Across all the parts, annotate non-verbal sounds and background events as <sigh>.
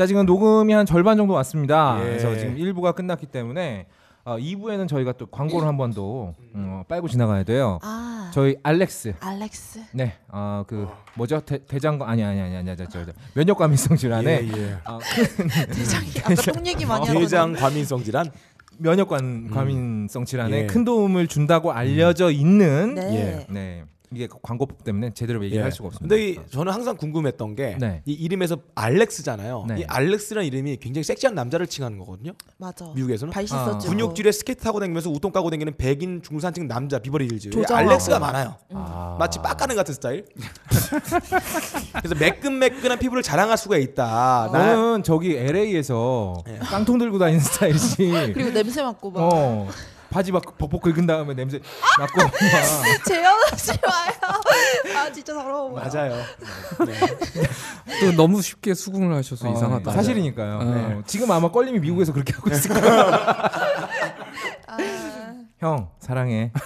자 지금 녹음이 한 절반 정도 왔습니다. 예. 그래서 지금 1부가 끝났기 때문에 어, 2부에는 저희가 또 광고를 한 번 더 어, 빨고 지나가야 돼요. 아 저희 알렉스 알렉스 네, 어, 그 뭐죠 대, 대장관 아니 아니 아니 아니 저, 저, 저, 면역 과민성 질환에 예, 예. 어, 큰 대장이 아까 똥 얘기 많이 하거든요. 대장 과민성 질환. 면역 관 과민성 질환에 예. 큰 도움을 준다고 알려져 있는 네. 예. 네 이게 광고법 때문에 제대로 얘기할 예. 수가 없습니다. 근데 이, 저는 항상 궁금했던 게이 네. 이름에서 알렉스잖아요. 네. 이 알렉스라는 이름이 굉장히 섹시한 남자를 칭하는 거거든요. 맞아. 미국에서는 발시 아. 근육질에 스케이트 타고 다니면서 웃통 까고 다니는 백인 중산층 남자 비버리 힐즈. 알렉스가 많아요. 아. 마치 빡가는 같은 스타일. <laughs> 그래서 매끈매끈한 피부를 자랑할 수가 있다. 나 나는 저기 LA에서 예. 깡통 들고 다니는 스타일이지. <laughs> 그리고 냄새 맡고 막 어 바지 막 벅벅 긁은 다음에 냄새 맡고 막. <laughs> 재현하지 마요. 아 진짜 더러워. 맞아요. 네. 또 너무 쉽게 수긍을 하셔서 어, 이상하다. 사실이니까요. 네. 어, 지금 아마 껄림이 미국에서 그렇게 하고 있을 <laughs> 거예요. 아, 형 사랑해. <laughs>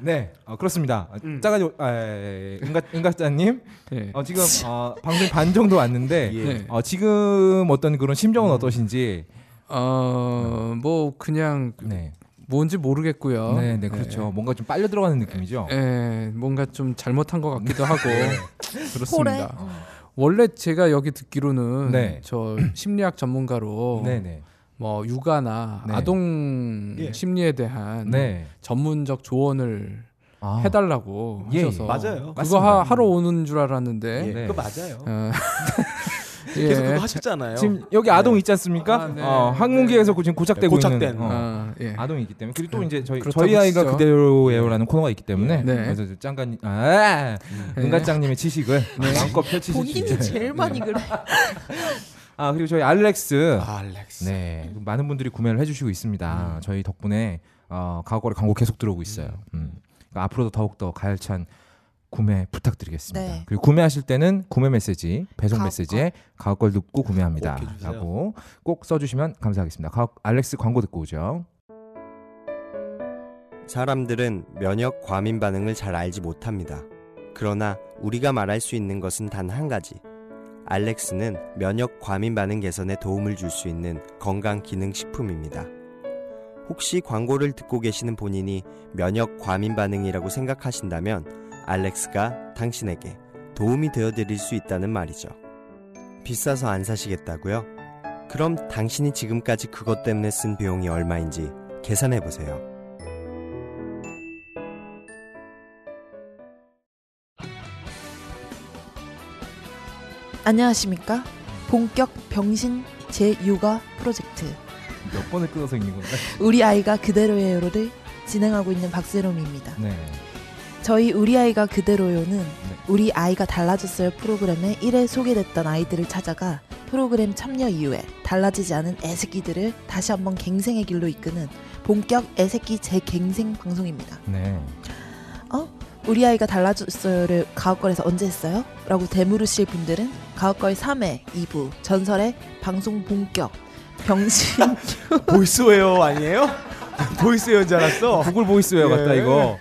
네, 어, 그렇습니다. 음. 짜가지 아, 예, 예, 은가 은가짜님 예. 어, 지금 어, 방송 반 정도 왔는데 예. 네. 어, 지금 어떤 그런 음. 심정은 어떠신지. 어, 뭐 그냥 네, 뭔지 모르겠고요. 네, 네, 그렇죠. 뭔가 좀 빨려 들어가는 느낌이죠. 예, 뭔가 좀 잘못한 것 같기도 하고 홀에 <laughs> 그렇습니다. 음. 원래 제가 여기 듣기로는 네. 저 심리학 전문가로 네, 네, 뭐 육아나 네. 아동 예. 심리에 대한 네. 전문적 조언을 아, 해달라고 예, 하셔서 맞아요. 그거. 하, 하러 오는 줄 알았는데 예. 네. 그거 맞아요. <laughs> 어, 계속 예. 그거 하셨잖아요. 지금 여기 아동 있지 않습니까? 아, 네. 어, 항문기에서 지금 고착되고 고착된, 있는 어, 아, 예. 아동이 있기 때문에 그리고 또 이제 저희 저희 아이가 치죠. 그대로예요라는 코너가 있기 때문에 네. 그래서 짱간 아 네. 은가짱님의 지식을 마음껏 펼치실 수 본인이 있죠. 제일 많이 그래. 아 그리고 저희 알렉스 알렉스. 네 많은 분들이 구매를 해주시고 있습니다. 저희 덕분에 어, 가옥거리 광고 계속 들어오고 있어요. 음. 그러니까 앞으로도 더욱 더 가열찬 구매 부탁드리겠습니다. 네. 그리고 구매하실 때는 구매 메시지 배송 가옥걸. 메시지에 가옥 걸 듣고 꼭 해주세요. 구매합니다라고 꼭 써주시면 감사하겠습니다. 가옥 알렉스 광고 듣고 오죠. 사람들은 면역 과민 반응을 잘 알지 못합니다. 그러나 우리가 말할 수 있는 것은 단 한 가지. 알렉스는 면역 과민 반응 개선에 도움을 줄 수 있는 건강 기능 식품입니다. 혹시 광고를 듣고 계시는 본인이 면역 과민 반응이라고 생각하신다면 알렉스가 당신에게 도움이 되어 드릴 수 있다는 말이죠. 비싸서 안 사시겠다고요? 그럼 당신이 지금까지 그것 때문에 쓴 비용이 얼마인지 계산해 보세요. 안녕하십니까? 본격 병신 재육아 프로젝트 몇 번을 끊어서 읽는 건가? 우리 아이가 그대로예요를 진행하고 있는 박세롬입니다. 네. 저희 우리 아이가 그대로요는 우리 아이가 달라졌어요 프로그램에 1회 소개됐던 아이들을 찾아가 프로그램 참여 이후에 달라지지 않은 애새끼들을 다시 한번 갱생의 길로 이끄는 본격 애새끼 재갱생 방송입니다. 네. 우리 아이가 달라졌어요를 가옥걸에서 언제 했어요? 라고 되물으실 분들은 가옥걸 3회 2부 전설의 방송 본격 병신 <laughs> 보이스웨어 아니에요? 보이스웨어인 줄 알았어. 구글 보이스웨어 같다 예. 이거.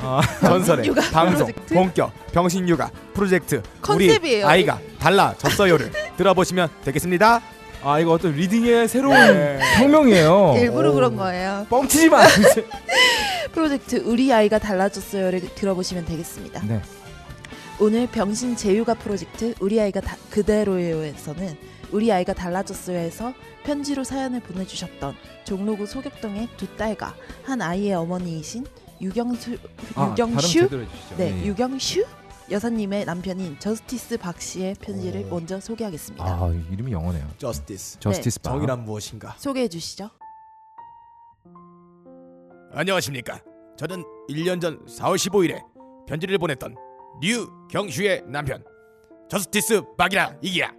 아, 전설의 육아 방송 프로젝트? 본격 병신 육아 프로젝트 컨셉이에요. 우리 아이가 달라졌어요를 <laughs> 들어보시면 되겠습니다. 아 이거 어떤 reading의 새로운 네. 혁명이에요. 일부러 오. 그런 거예요. 뻥치지 마. <laughs> 프로젝트 우리 아이가 달라졌어요를 들어보시면 되겠습니다. 네. 오늘 병신 재육아 프로젝트 우리 아이가 다, 그대로예요에서는 우리 아이가 달라졌어요에서 편지로 사연을 보내주셨던 종로구 소격동의 두 딸과 한 아이의 어머니이신 유경수 아, 유경슈. 네 예. 유경슈 여사님의 남편인 저스티스 박 씨의 편지를 오. 먼저 소개하겠습니다. 아 이름이 영어네요. 저스티스 저스티스 박. 정의란 무엇인가? 소개해 주시죠. 안녕하십니까? 저는 1년 전 4월 15일에 편지를 보냈던 류 경슈의 남편 저스티스 박이라 이기야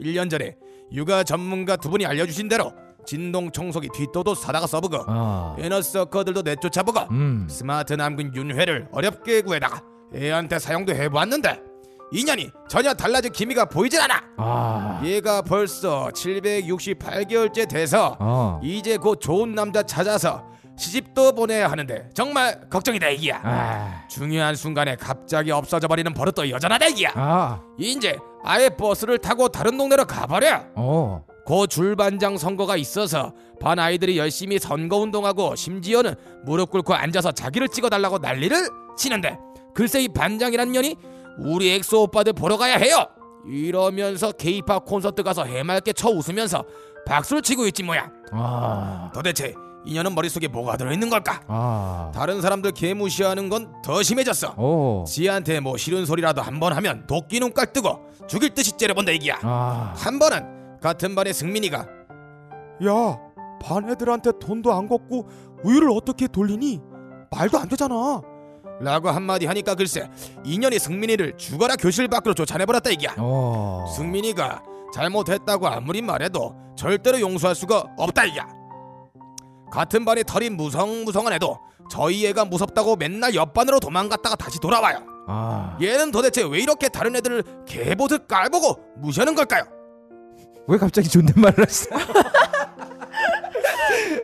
1년 전에 육아 전문가 두 분이 알려주신 대로 진동 청소기 딜도도 사다가 써보고 아. inner circle들도 내쫓아보고 음. 스마트 남근 윤회를 어렵게 구해다가 애한테 사용도 해보았는데 인연이 전혀 달라진 기미가 보이질 않아 아. 얘가 벌써 768개월째 돼서 아. 이제 곧 좋은 남자 찾아서 시집도 보내야 하는데 정말 걱정이다 이기야. 아, 중요한 순간에 갑자기 없어져 버리는 버릇도 여전하다 이기야. 아, 이제 아예 버스를 타고 다른 동네로 가버려. 어, 고 줄반장 선거가 있어서 반 아이들이 열심히 선거 운동하고 심지어는 무릎 꿇고 앉아서 자기를 찍어달라고 난리를 치는데 글쎄 이 반장이란 년이 우리 엑소 오빠들 보러 가야 해요. 이러면서 케이팝 콘서트 가서 해맑게 쳐 웃으면서 박수를 치고 있지 뭐야. 아, 도대체 이 년은 머릿속에 뭐가 들어있는 걸까? 아, 다른 사람들 개무시하는 건 더 심해졌어. 오, 지한테 뭐 싫은 소리라도 한 번 하면 도끼 눈깔 뜨고 죽일 듯이 째려본다 이기야. 아, 한 번은 같은 반의 승민이가 야, 반 애들한테 돈도 안 걷고 우유를 어떻게 돌리니? 말도 안 되잖아. 라고 한마디 하니까 글쎄 인연이 승민이를 죽어라 교실 밖으로 쫓아내버렸다 이기야. 어, 승민이가 잘못했다고 아무리 말해도 절대로 용서할 수가 없다 이기야. 같은 반의 털이 무성무성한 애도 저희 애가 무섭다고 맨날 옆반으로 도망갔다가 다시 돌아와요. 아, 얘는 도대체 왜 이렇게 다른 애들을 개보듯 깔보고 무시하는 걸까요? 왜 갑자기 존댓말을 하시죠? <laughs>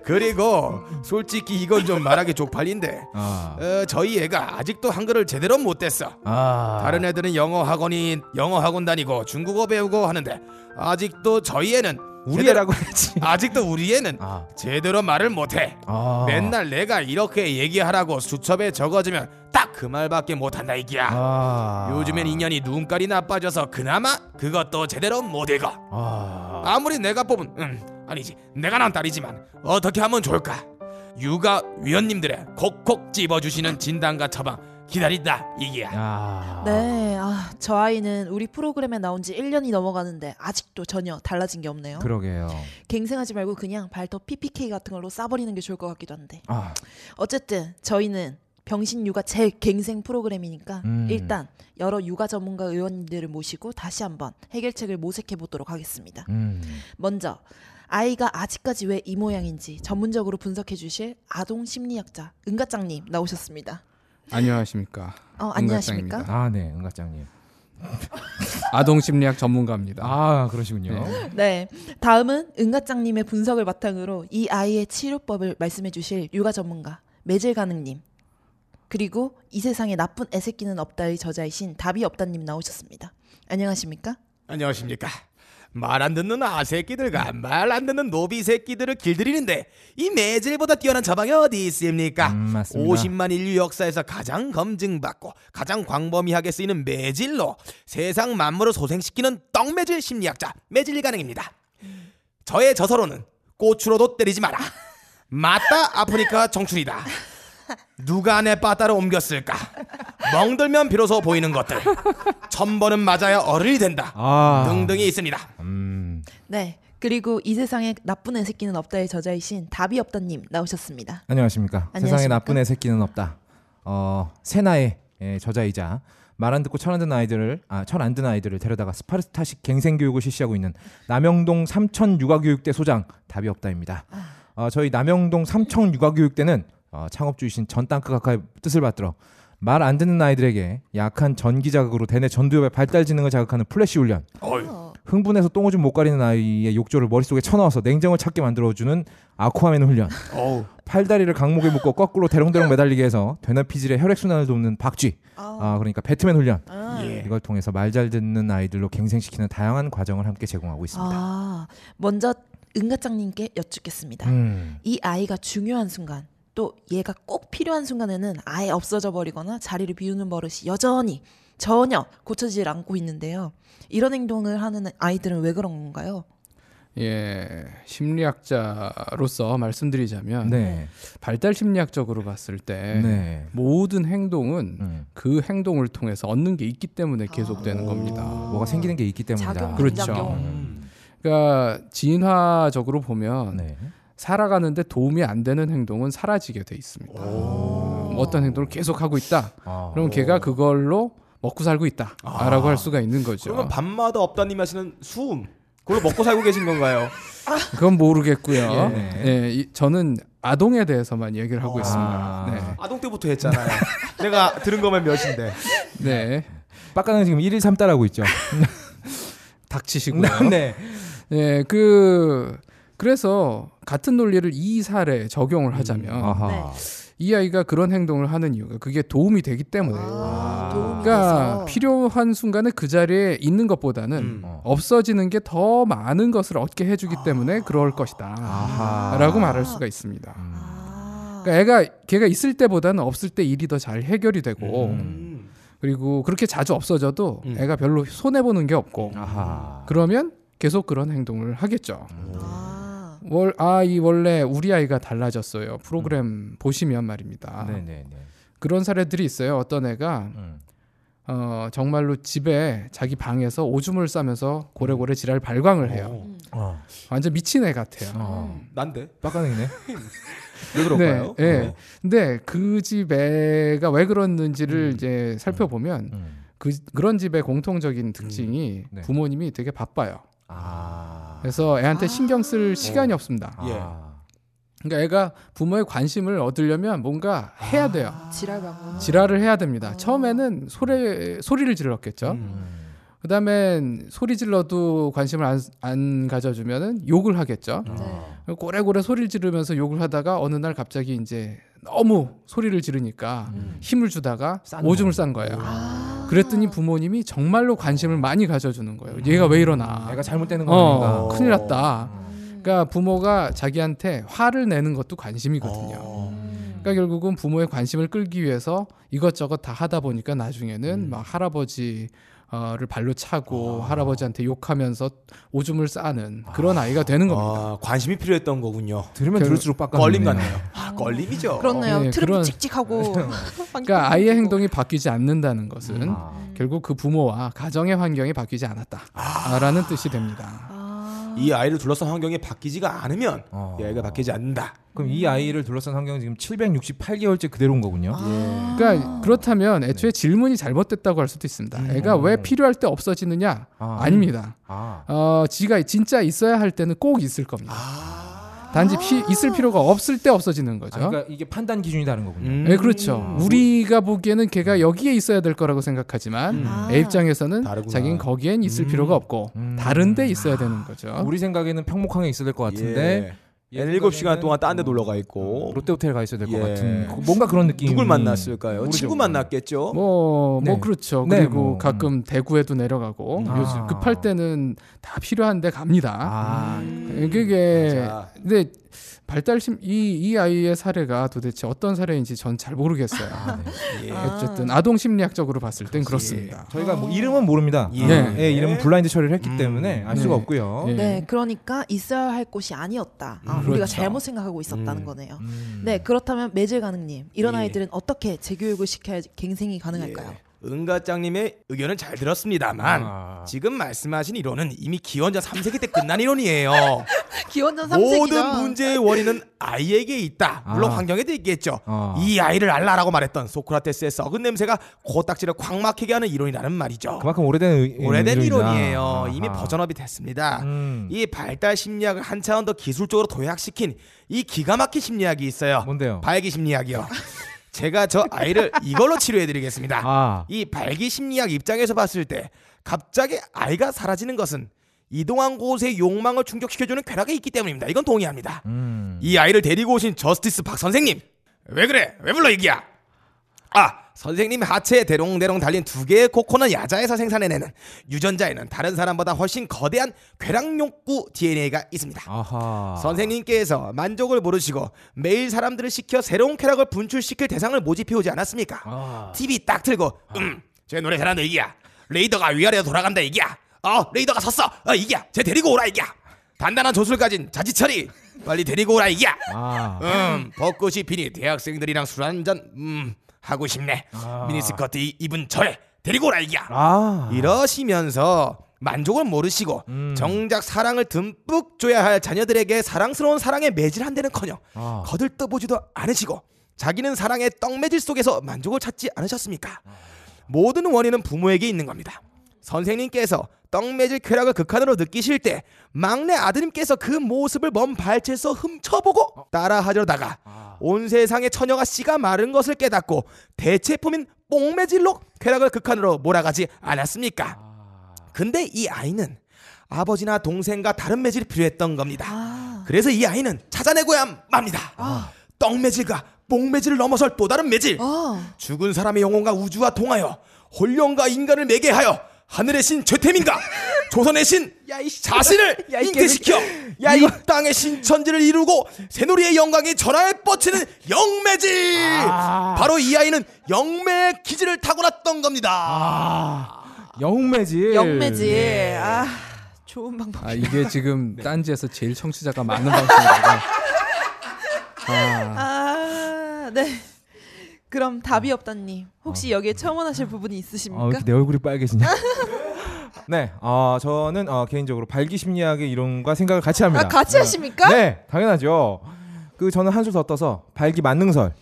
그리고 솔직히 이건 좀 말하기 쪽팔린데 아, 어, 저희 애가 아직도 한글을 제대로 못 뗐어. 아, 다른 애들은 영어 학원이 영어 학원 다니고 중국어 배우고 하는데 아직도 저희 애는 우리 애라고 했지. 아직도 우리 애는 아, 제대로 말을 못해. 아, 맨날 내가 이렇게 얘기하라고 수첩에 적어주면 딱 그 말밖에 못한다 이기야. 아, 요즘엔 인연이 눈깔이 나빠져서 그나마 그것도 제대로 못 읽어. 아, 아무리 내가 뽑은 음 아니지 내가 난 딸이지만 어떻게 하면 좋을까? 육아 위원님들의 콕콕 집어주시는 진단과 처방 기다린다 이기야. 야, 네, 아, 저 아이는 우리 프로그램에 나온 지 1년이 넘어가는데 아직도 전혀 달라진 게 없네요. 그러게요. 갱생하지 말고 그냥 발톱 PPK 같은 걸로 싸버리는 게 좋을 것 같기도 한데. 아, 어쨌든 저희는 병신 육아 제 갱생 프로그램이니까 음. 일단 여러 육아 전문가 의원님들을 모시고 다시 한번 해결책을 모색해 보도록 하겠습니다. 음, 먼저 아이가 아직까지 왜 이 모양인지 전문적으로 분석해 주실 아동 심리학자 은가짱님 나오셨습니다. 안녕하십니까. 어, 안녕하십니까? 은가짱입니다. 아, 네, 은가짱님. <laughs> 아동 심리학 전문가입니다. 아, 그러시군요. 네. 네. 다음은 은가짱님의 분석을 바탕으로 이 아이의 치료법을 말씀해 주실 육아 전문가 매질 가능님. 그리고 이 세상에 나쁜 애새끼는 없다의 저자이신 답이 없다님 나오셨습니다. 안녕하십니까? 안녕하십니까? 말 안 듣는 아새끼들과 말 안 듣는 노비 새끼들을 길들이는데 이 매질보다 뛰어난 처방이 어디 있습니까? 음, 맞습니다. 50만 인류 역사에서 가장 검증받고 가장 광범위하게 쓰이는 매질로 세상 만물을 소생시키는 떡매질 심리학자 매질 가능입니다. 저의 저서로는 고추로도 때리지 마라. 맞다 아프니까 정출이다. 누가 내 빠따를 옮겼을까? 멍들면 비로소 보이는 것들. 천 번은 맞아야 어른이 된다. 아, 등등이 있습니다. 음, 네. 그리고 이 세상에 나쁜 애 새끼는 없다의 저자이신 답이 없다님 나오셨습니다. 안녕하십니까. 세상에 안녕하십니까? 나쁜 애 새끼는 없다. 어, 세나의 예, 저자이자 말 안 듣고 철안 듣는 아이들을 아, 철안 듣는 아이들을 데려다가 스파르타식 갱생 교육을 실시하고 있는 남영동 삼청 육아교육대 소장 답이 없다입니다. 어, 저희 남영동 삼청 육아교육대는 어, 창업주이신 전 땅크 각하의 뜻을 받들어 말 안 듣는 아이들에게 약한 전기 자극으로 대뇌 전두엽의 발달 지능을 자극하는 플래시 훈련, 어이, 어, 흥분해서 똥오줌 못 가리는 아이의 욕조를 머릿속에 쳐넣어서 냉정을 찾게 만들어주는 아쿠아맨 훈련, 어우, 팔다리를 각목에 묶고 거꾸로 대롱대롱 매달리게 해서 대뇌 피질의 혈액순환을 돕는 박쥐 아 그러니까 배트맨 훈련 아. 예. 이걸 통해서 말 잘 듣는 아이들로 갱생시키는 다양한 과정을 함께 제공하고 있습니다. 아, 먼저 은가짱님께 여쭙겠습니다. 음, 이 아이가 중요한 순간 또 얘가 꼭 필요한 순간에는 아예 없어져 버리거나 자리를 비우는 버릇이 여전히 전혀 고쳐지질 않고 있는데요. 이런 행동을 하는 아이들은 왜 그런 건가요? 예, 심리학자로서 말씀드리자면 네, 발달 심리학적으로 봤을 때 네, 모든 행동은 음, 그 행동을 통해서 얻는 게 있기 때문에 계속되는 겁니다. 뭐가 생기는 게 있기 때문이다. 그렇죠. 음, 그러니까 진화적으로 보면 네, 살아가는데 도움이 안 되는 행동은 사라지게 돼 있습니다. 음, 어떤 행동을 계속 하고 있다. 아, 그럼 걔가 그걸로 먹고 살고 있다라고 할 수가 있는 거죠. 그러면 밤마다 없다님이 하시는 수음 그걸 먹고 살고 계신 건가요? 그건 모르겠고요. 예. 예, 이- 저는 아동에 대해서만 얘기를 하고 아. 있습니다. 아동 때부터 했잖아요. <laughs> 내가 들은 것만 몇인데. 네, 네. 빡가는 지금 1일 3따라고 있죠. <laughs> 닥치시고요. 네, 예, 그 그래서 같은 논리를 이 사례에 적용을 하자면 아하. 네. 이 아이가 그런 행동을 하는 이유가 그게 도움이 되기 때문에. 아, 도움이 그러니까 돼서. 필요한 순간에 그 자리에 있는 것보다는 음. 어. 없어지는 게 더 많은 것을 얻게 해주기 때문에 그럴 것이다. 아하. 라고 말할 수가 있습니다. 음. 아. 그러니까 애가 걔가 있을 때보다는 없을 때 일이 더 잘 해결이 되고 음. 그리고 그렇게 자주 없어져도 음. 애가 별로 손해 보는 게 없고 아하. 그러면 계속 그런 행동을 하겠죠. 아. 월, 아, 이 원래 우리 아이가 달라졌어요. 프로그램 보시면 말입니다. 네네네. 그런 사례들이 있어요. 어떤 애가 음. 어, 정말로 집에 자기 방에서 오줌을 싸면서 고래고래 지랄 발광을 해요. 어. 어. 완전 미친 애 같아요. 어. 난데 빡가능이네. <laughs> 왜 그럴까요? 네, 예. 어. 근데 그 집 애가 왜 그랬는지를 음. 이제 살펴보면 음. 그 그런 집의 공통적인 특징이 네. 부모님이 되게 바빠요. 아. 그래서 애한테 아. 신경 쓸 시간이 없습니다. 예. 아. 그러니까 애가 부모의 관심을 얻으려면 뭔가 해야 돼요. 지랄 방문. 지랄을 해야 됩니다. 아. 처음에는 소리 소리를 질렀겠죠. 음. 그다음엔 소리 질러도 관심을 안, 안 가져주면은 욕을 하겠죠. 네. 고래고래 소리를 지르면서 욕을 하다가 어느 날 갑자기 이제 너무 소리를 지르니까 음. 힘을 주다가 싼 오줌을. 싼 거예요. 아. 그랬더니 부모님이 정말로 관심을 많이 가져주는 거예요. 얘가 왜 이러나? 애가 잘못되는 거 어, 아닌가. 큰일 났다. 음. 그러니까 부모가 자기한테 화를 내는 것도 관심이거든요. 어. 음. 그러니까 결국은 부모의 관심을 끌기 위해서 이것저것 다 하다 보니까 나중에는 막 할아버지 를 발로 차고 할아버지한테 욕하면서 오줌을 싸는 그런 아이가 되는 겁니다. 아, 관심이 필요했던 거군요. 들으면 결- 들을수록 빡가능. 걸림 같네요. 아, 걸림이죠. 그렇네요. 네, 트름도 그런- 칙칙하고. <laughs> 그러니까 아이의 행동이 바뀌지 않는다는 것은 아. 결국 그 부모와 가정의 환경이 바뀌지 않았다라는 뜻이 됩니다. 아. 이 아이를 둘러싼 환경이 바뀌지가 않으면 어. 이 아이가 바뀌지 않는다. 그럼 이 아이를 둘러싼 환경은 지금 768개월째 그대로인 거군요. 아. 그러니까 그렇다면 애초에 질문이 잘못됐다고 할 수도 있습니다. 음. 애가 왜 필요할 때 없어지느냐? 아. 아닙니다. 아. 어, 지가 진짜 있어야 할 때는 꼭 있을 겁니다. 아. 단지 피, 있을 필요가 없을 때 없어지는 아, 거죠. 그러니까 이게 판단 기준이 다른 거군요. 음. 네, 그렇죠. 우리가 보기에는 걔가 여기에 있어야 될 거라고 생각하지만 음. 아. 애 입장에서는 다르구나. 자기는 거기엔 있을 음. 필요가 없고 음. 다른 데 있어야 되는 거죠. 우리 생각에는 평목항에 있어야 될 것 같은데 예. 7시간 동안 딴 데 놀러 가 있고 롯데 호텔 가 있어야 될것 예. 같은 그 뭔가 그런 느낌. 누굴 만났을까요? 모르죠. 친구 만났겠죠. 뭐, 뭐 네. 그렇죠. 네, 그리고 뭐, 음. 가끔 대구에도 내려가고 아. 요즘 급할 때는 다 필요한데 갑니다. 아. 음. 그게 맞아. 근데 발달심 이, 이 아이의 사례가 도대체 어떤 사례인지 전 잘 모르겠어요. 아, 네. 예. 아. 어쨌든 아동 심리학적으로 봤을 땐 그렇습니다. 저희가 뭐 이름은 모릅니다. 예. 네. 네. 이름은 블라인드 처리를 했기 음. 때문에 알 네. 수가 없고요. 예. 네, 그러니까 있어야 할 곳이 아니었다. 아, 음, 우리가 그렇죠. 잘못 생각하고 있었다는 음. 거네요. 음. 네, 그렇다면 매질 가능님 이런 예. 아이들은 어떻게 재교육을 시켜야 갱생이 가능할까요? 예. 은가짱님의 의견은 잘 들었습니다만 아. 지금 말씀하신 이론은 이미 기원전 3세기 때 끝난 이론이에요. <laughs> 기원전 3세기죠. 모든 문제의 원인은 아이에게 있다. 물론 아. 환경에도 있겠죠. 어. 이 아이를 알라라고 말했던 소크라테스의 썩은 냄새가 코딱지를 콱 막히게 하는 이론이라는 말이죠. 그만큼 오래된 의- 오래된 이론이다. 이론이에요. 이미 아하. version up이 됐습니다. 음. 이 발달 심리학을 한 차원 더 기술적으로 도약시킨 이 기가 막힌 심리학이 있어요. 뭔데요? 발기 심리학이요. <laughs> 제가 저 아이를 <laughs> 이걸로 치료해드리겠습니다. 아. 이 발기 심리학 입장에서 봤을 때 갑자기 아이가 사라지는 것은 이동한 곳의 욕망을 충족시켜주는 쾌락이 있기 때문입니다. 이건 동의합니다. 음. 이 아이를 데리고 오신 저스티스 박 선생님 왜 그래? 왜 불러 이기야? 아 선생님 하체에 대롱대롱 달린 두 개의 코코넛 야자에서 생산해내는 유전자에는 다른 사람보다 훨씬 거대한 쾌락 욕구 DNA가 있습니다. 아하. 선생님께서 만족을 모르시고 매일 사람들을 시켜 새로운 쾌락을 분출시킬 대상을 모집해 오지 않았습니까? 아. TV 딱 틀고 음쟤 노래 잘한다 이기야 레이더가 위아래로 돌아간다 이기야 어 레이더가 섰어 어 이기야 쟤 데리고 오라 이기야 단단한 조술 가진 자지처리 빨리 데리고 오라 이기야 아. 음 벚꽃이 피니 대학생들이랑 술 한잔 음 하고 싶네 아. 미니스커트 이- 입은 저래 데리고 오라 이기야 아. 이러시면서 만족을 모르시고 음. 정작 사랑을 듬뿍 줘야 할 자녀들에게 사랑스러운 사랑에 매질한데는커녕 아. 거들떠보지도 않으시고 자기는 사랑의 떡매질 속에서 만족을 찾지 않으셨습니까? 모든 원인은 부모에게 있는 겁니다. 선생님께서 떡매질 쾌락을 극한으로 느끼실 때 막내 아드님께서 그 모습을 먼 발치에서 훔쳐보고 따라하려다가 온 세상의 처녀가 씨가 마른 것을 깨닫고 대체품인 뽕매질로 쾌락을 극한으로 몰아가지 않았습니까? 근데 이 아이는 아버지나 동생과 다른 매질이 필요했던 겁니다. 아. 그래서 이 아이는 찾아내고야 맙니다. 떡매질과 뽕매질을 넘어설 또 다른 매질. 아, 죽은 사람의 영혼과 우주와 통하여 혼령과 인간을 매개하여 하늘의 신 죄템인가? 조선의 신 자신을 야, 이 잉태시켜. 야, 이 땅의 신천지를 이루고 새누리의 영광이 전하에 뻗치는 영매질 바로 이 아이는 영매의 기질을 타고났던 겁니다. 영매질. 영매질. 아, 좋은 방법. 아 이게 지금 <laughs> 딴지에서 제일 청취자가 많은 방송이라고. 아, <laughs> 아, 네. 그럼 답이 없다님 혹시 여기에 첨언하실 부분이 어, 있으십니까? 이렇게 내 얼굴이 빨개지냐? <laughs> <laughs> 네, 어, 저는 어, 개인적으로 발기 심리학의 이론과 생각을 같이 합니다. 아, 같이 하십니까? 네, 당연하죠. 그 저는 한술 더 떠서 발기 만능설,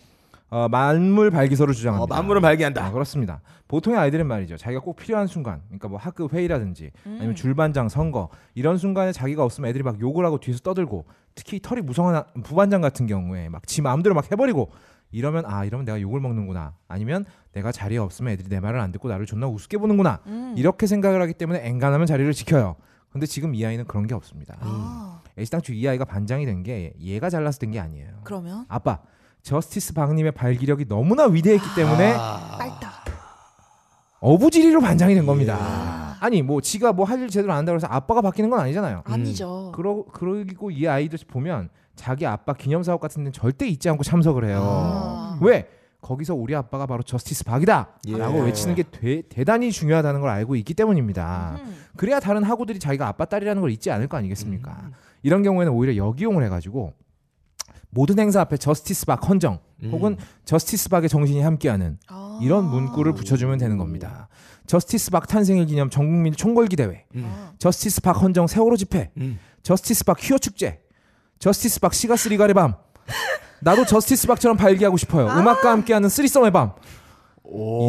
어, 만물 발기설을 주장합니다. 어, 만물은 발기한다 아, 그렇습니다. 보통의 아이들은 말이죠. 자기가 꼭 필요한 순간, 그러니까 뭐 학급 회의라든지 음. 아니면 줄반장 선거 이런 순간에 자기가 없으면 애들이 막 욕을 하고 뒤에서 떠들고 특히 털이 무성한 아- 부반장 같은 경우에 막 지 마음대로 막 해버리고 이러면 아 이러면 내가 욕을 먹는구나 아니면 내가 자리에 없으면 애들이 내 말을 안 듣고 나를 존나 우습게 보는구나 음. 이렇게 생각을 하기 때문에 앵간하면 자리를 지켜요. 근데 지금 이 아이는 그런 게 없습니다. 아, 애시당초 이 아이가 반장이 된 게 얘가 잘나서 된 게 아니에요. 그러면 아빠 저스티스 박님의 발기력이 너무나 위대했기 때문에 빨다. 어부지리로 반장이 된 겁니다. 아니 뭐 지가 뭐 할 일 제대로 안 한다고 해서 아빠가 바뀌는 건 아니잖아요. 아니죠. 그러 그리고 이 아이들 보면 자기 아빠 기념 사업 같은 데는 절대 잊지 않고 참석을 해요. 아. 왜? 거기서 우리 아빠가 바로 저스티스 박이다! 라고 예. 외치는 게 대, 대단히 중요하다는 걸 알고 있기 때문입니다. 음. 그래야 다른 학우들이 자기가 아빠 딸이라는 걸 잊지 않을 거 아니겠습니까? 이런 경우에는 오히려 역이용을 해가지고 모든 행사 앞에 저스티스 박 헌정 혹은 저스티스 박의 정신이 함께하는 아. 이런 문구를 붙여주면 되는 겁니다. 저스티스 박 탄생일 기념 전국민 총궐기 대회, 아. 저스티스 박 헌정 세월호 집회, 음. 저스티스 박 퀴어 축제, 저스티스 박 시바스 리갈의 밤. 나도 저스티스 박처럼 발기하고 싶어요. 음악과 함께하는 threesome의 밤.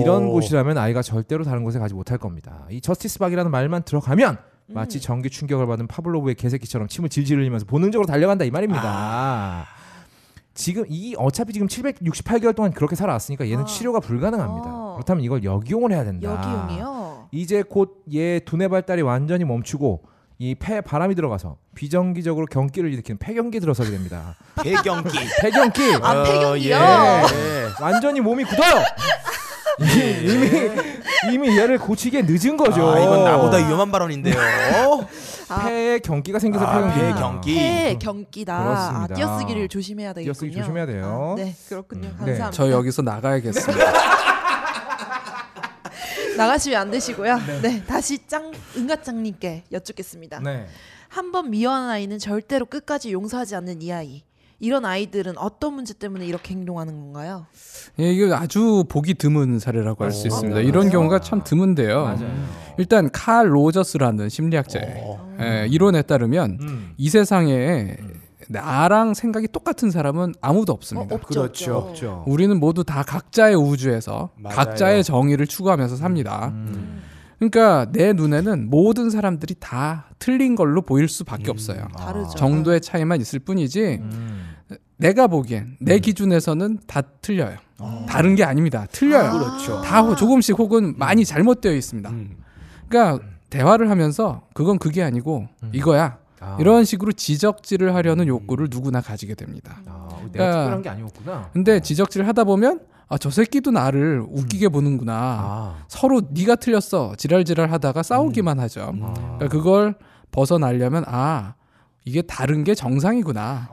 이런 곳이라면 아이가 절대로 다른 곳에 가지 못할 겁니다. 이 저스티스 박이라는 말만 들어가면 마치 전기 충격을 받은 파블로브의 개새끼처럼 침을 질질 흘리면서 본능적으로 달려간다 이 말입니다. 지금 이 어차피 지금 768개월 동안 그렇게 살아왔으니까 얘는 아. 치료가 불가능합니다. 어. 그렇다면 이걸 역이용을 해야 된다. 역이용이요. 이제 곧 얘 두뇌 발달이 완전히 멈추고 이 폐 바람이 들어가서 비정기적으로 경기를 일으키는 폐경기 들어서게 됩니다. <laughs> 배경기 폐경기 아, 폐경기요? 예. 완전히 몸이 굳어요. 이미, 이미 이미 얘를 고치기에 늦은 거죠. 아, 이건 나보다 위험한 발언인데요 <laughs> 아. 폐에 경기가 생겨서 아, 폐경기. 폐 경기. 폐 경기다. 아, 그렇습니다. 띄어쓰기를 조심해야 되겠군요. 띄어쓰기 조심해야 돼요. 아, 네, 그렇군요. 음. 네. 감사합니다. 저 여기서 나가야겠습니다. <laughs> 나가시면 안 되시고요. 네, 다시 짱 은가짱님께 여쭙겠습니다. 네. 한 번 미워하는 아이는 절대로 끝까지 용서하지 않는 이 아이. 이런 아이들은 어떤 문제 때문에 이렇게 행동하는 건가요? 예, 이게 아주 보기 드문 사례라고 할수 오, 있습니다. 네. 이런 경우가 참 드문데요. 맞아요. 일단 칼 로저스라는 심리학자의 예, 이론에 따르면 음. 이 세상에 나랑 생각이 똑같은 사람은 아무도 없습니다. 어, 없죠, 그렇죠. 없죠. 우리는 모두 다 각자의 우주에서 맞아요. 각자의 정의를 추구하면서 삽니다. 음. 그러니까 내 눈에는 모든 사람들이 다 틀린 걸로 보일 수밖에 없어요. 다르죠. 정도의 차이만 있을 뿐이지 음. 내가 보기엔 내 기준에서는 다 틀려요. 다른 게 아닙니다. 틀려요. 그렇죠. 다 호- 조금씩 혹은 많이 잘못되어 있습니다. 음. 그러니까 대화를 하면서 그건 그게 아니고 이거야. 아. 이런 식으로 지적질을 하려는 욕구를 누구나 가지게 됩니다. 아, 내가 그러니까- 특별한 게 아니었구나. 근데 지적질 하다 보면 아 저 새끼도 나를 웃기게 보는구나. 아. 서로 네가 틀렸어 지랄지랄 하다가 싸우기만 하죠. 아. 그러니까 그걸 벗어나려면 아 이게 다른 게 정상이구나.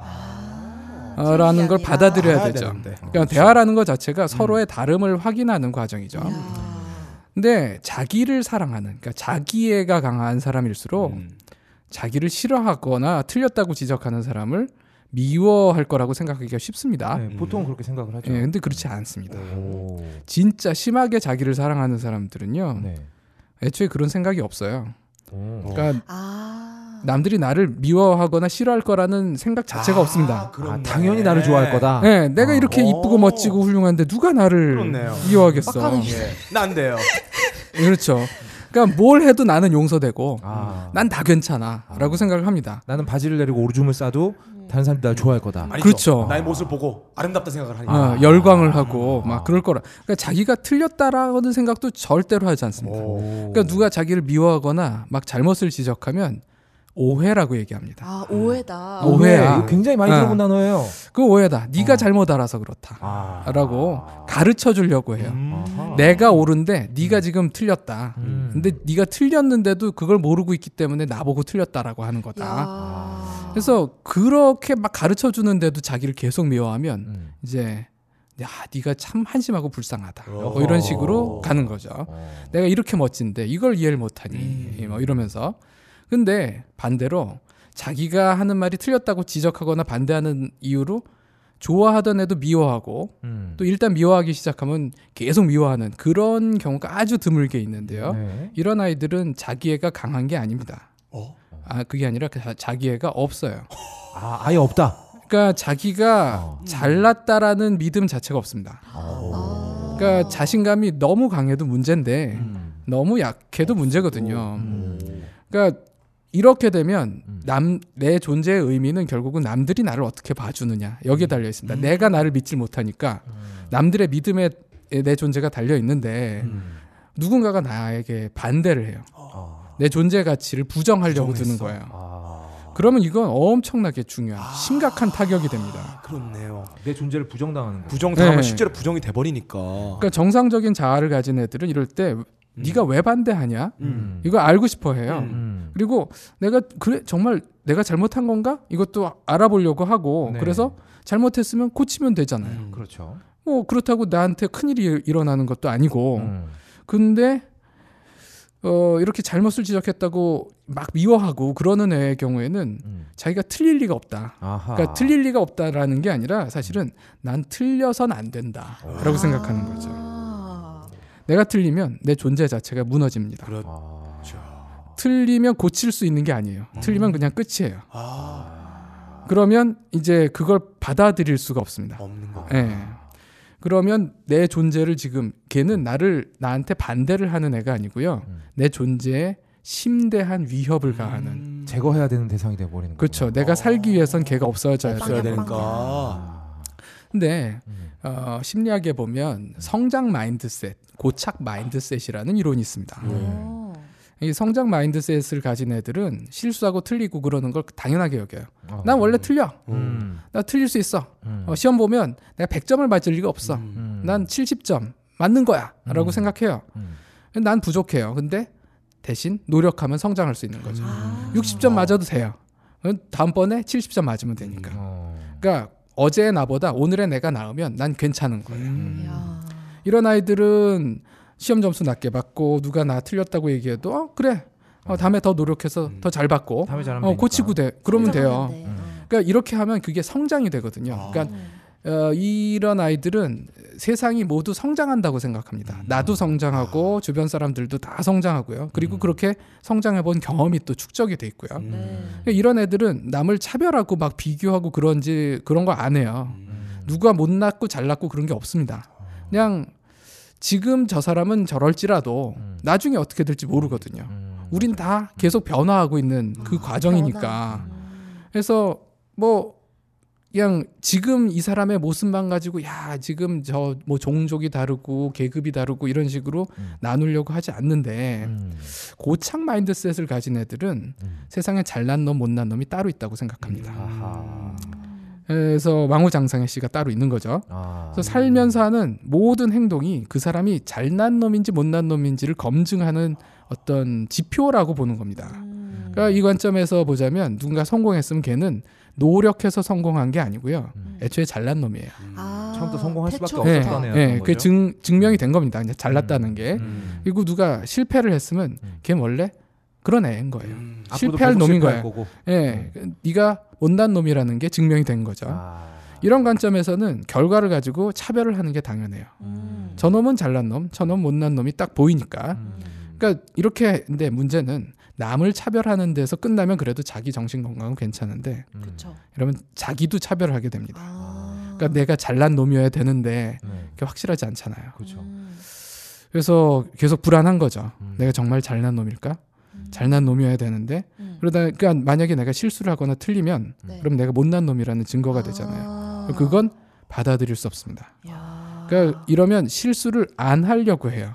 어, 라는 걸. 받아들여야 되죠. 되는데. 그러니까 대화라는 것 자체가 서로의 다름을 확인하는 과정이죠. 야. 근데 자기를 사랑하는, 그러니까 자기애가 강한 사람일수록 음. 자기를 싫어하거나 틀렸다고 지적하는 사람을 미워할 거라고 생각하기가 쉽습니다. 네, 보통 그렇게 생각을 하죠. 예, 근데 그렇지 않습니다. 오. 진짜 심하게 자기를 사랑하는 사람들은요, 네. 애초에 그런 생각이 없어요. 오. 그러니까 아. 남들이 나를 미워하거나 싫어할 거라는 생각 자체가 없습니다. 아, 당연히 나를 좋아할 거다. 네, 내가 이렇게 어. 이쁘고 멋지고 훌륭한데 누가 나를 그렇네요. 미워하겠어? 예. 난데요. 그렇죠. 그러니까 뭘 해도 나는 용서되고 아. 난다 괜찮아라고 생각을 합니다. 나는 바지를 내리고 오줌을 싸도 다른 사람들이 날 좋아할 거다. 아니죠. 그렇죠. 나의 모습을 보고 아름답다 생각을 하니까. 어, 열광을 하고 막 그럴 거라. 그러니까 자기가 틀렸다라는 생각도 절대로 하지 않습니다. 오. 그러니까 누가 자기를 미워하거나 막 잘못을 지적하면 오해라고 얘기합니다. 아 오해다. 오- 오해야. 이거 굉장히 많이 어. 들어본 단어예요. 그 오해다. 네가 어. 잘못 알아서 그렇다. 아. 라고 가르쳐 주려고 해요. 아하. 내가 옳은데 네가 지금 틀렸다. 음. 근데 네가 틀렸는데도 그걸 모르고 있기 때문에 나보고 틀렸다라고 하는 거다. 야. 그래서 그렇게 막 가르쳐 주는데도 자기를 계속 미워하면 음. 이제 야 네가 참 한심하고 불쌍하다. 뭐. 이런 식으로 가는 거죠. 어. 내가 이렇게 멋진데 이걸 이해를 못하니 뭐 이러면서 근데 반대로 자기가 하는 말이 틀렸다고 지적하거나 반대하는 이유로 좋아하던 애도 미워하고 음. 또 일단 미워하기 시작하면 계속 미워하는 그런 경우가 아주 드물게 있는데요. 네. 이런 아이들은 자기애가 강한 게 아닙니다. 어? 아 그게 아니라 그 자- 자기애가 없어요. 아, 아예 없다. 그러니까 자기가 어. 잘났다라는 믿음 자체가 없습니다. 아. 그러니까 자신감이 너무 강해도 문제인데 음. 너무 약해도 문제거든요. 음. 그러니까 이렇게 되면 음. 남내 존재의 의미는 결국은 남들이 나를 어떻게 봐주느냐 여기에 달려 있습니다. 음. 내가 나를 믿질 못하니까 남들의 믿음에 내 존재가 달려 있는데 음. 누군가가 나에게 반대를 해요. 아. 내 존재 가치를 부정하려고 드는 부정했어. 거예요. 아. 그러면 이건 엄청나게 중요한 심각한 타격이 됩니다. 그렇네요. 내 존재를 부정당하는 거. 부정당하면 네. 실제로 부정이 돼버리니까. 그러니까 정상적인 자아를 가진 애들은 이럴 때 네가 왜 반대하냐? 음. 이거 알고 싶어 해요. 음. 그리고 내가 그래 정말 내가 잘못한 건가? 이것도 알아보려고 하고 네. 그래서 잘못했으면 고치면 되잖아요. 음. 그렇죠. 뭐 그렇다고 나한테 큰일이 일어나는 것도 아니고 음. 근데 어 이렇게 잘못을 지적했다고 막 미워하고 그러는 애의 경우에는 음. 자기가 틀릴 리가 없다. 아하. 그러니까 틀릴 리가 없다라는 게 아니라 사실은 난 틀려선 안 된다라고 생각하는 거죠. 아. 내가 틀리면 내 존재 자체가 무너집니다. 그렇. 아. 틀리면 고칠 수 있는 게 아니에요. 음. 틀리면 그냥 끝이에요. 아, 그러면 이제 그걸 받아들일 수가 없습니다. 없는 거. 예. 그러면 내 존재를 지금 걔는 나를 나한테 반대를 하는 애가 아니고요. 음. 내 존재에 심대한 위협을 가하는. 음. 제거해야 되는 대상이 돼 버리는 거죠. 그렇죠. 내가 살기 위해선 걔가 없어져야 돼요. 되니까. 아. 근데 음. 어, 심리학에 보면 성장 mindset, 고착 mindset이라는 이론이 있습니다. 어. 이 성장 mindset을 가진 애들은 실수하고 틀리고 그러는 걸 당연하게 여겨요. 어. 난 원래 틀려. 음. 나 틀릴 수 있어. 음. 어, 시험 보면 내가 100점을 맞을 리가 없어. 음. 난 70점 맞는 거야. 라고 음. 생각해요. 음. 난 부족해요. 근데 대신 노력하면 성장할 수 있는 거죠. 아. 60점 맞아도 돼요. 다음번에 70점 맞으면 되니까. 어. 그러니까 어제의 나보다 오늘의 내가 나으면 난 괜찮은 거예요. 음. 야. 이런 아이들은 시험 점수 낮게 받고 누가 나 틀렸다고 얘기해도 어, 그래. 어, 다음에 더 노력해서 더 잘 받고 다음에 어. 고치고 돼. 그러면 돼요. 돼. 음. 그러니까 이렇게 하면 그게 성장이 되거든요. 그러니까 어, 이런 아이들은 세상이 모두 성장한다고 생각합니다. 나도 성장하고 주변 사람들도 다 성장하고요. 그리고 그렇게 성장해 본 경험이 또 축적이 돼 있고요. 음. 네. 그러니까 이런 애들은 남을 차별하고 막 비교하고 그런지 그런 거 안 해요. 음. 누가 못났고 잘났고 그런 게 없습니다. 그냥 지금 저 사람은 저럴지라도 음. 나중에 어떻게 될지 모르거든요. 음. 우린 다 계속 변화하고 있는 그 과정이니까. 그래서 뭐 그냥 지금 이 사람의 모습만 가지고 야 지금 저 뭐 종족이 다르고 계급이 다르고 이런 식으로 음. 나누려고 하지 않는데 음. 고착 mindset을 가진 애들은 음. 세상에 잘난 놈 못난 놈이 따로 있다고 생각합니다. 아하. 그래서 왕후장상의 씨가 따로 있는 거죠. 아. 그래서 살면서 하는 모든 행동이 그 사람이 잘난 놈인지 못난 놈인지를 검증하는 어떤 지표라고 보는 겁니다. 음. 그러니까 이 관점에서 보자면 누군가 성공했으면 걔는 노력해서 성공한 게 아니고요. 음. 애초에 잘난 놈이에요. 아, 처음부터 성공할 수밖에 태초부터. 네, 없었다네요. 네, 그런 그? 증, 증명이 된 겁니다. 이제 잘났다는 게. 음. 그리고 누가 실패를 했으면 음. 걔는 원래 그런 애인 거예요. 음. 실패할 놈인 거예요. 거고. 예, 네가 못난 놈이라는 게 증명이 된 거죠. 아. 이런 관점에서는 결과를 가지고 차별을 하는 게 당연해요. 음. 저 놈은 잘난 놈, 저 놈은 못난 놈이 딱 보이니까. 음. 그러니까 이렇게 근데 문제는 남을 차별하는 데서 끝나면 그래도 자기 정신 건강은 괜찮은데 음. 이러면 자기도 차별하게 됩니다. 아. 그러니까 내가 잘난 놈이어야 되는데 네. 그게 확실하지 않잖아요. 그렇죠. 음. 그래서 계속 불안한 거죠. 음. 내가 정말 잘난 놈일까? 음. 잘난 놈이어야 되는데 음. 그러다 그러니까 만약에 내가 실수를 하거나 틀리면 네. 그럼 내가 못난 놈이라는 증거가 되잖아요. 아. 그건 받아들일 수 없습니다. 야. 그러니까 이러면 실수를 안 하려고 해요.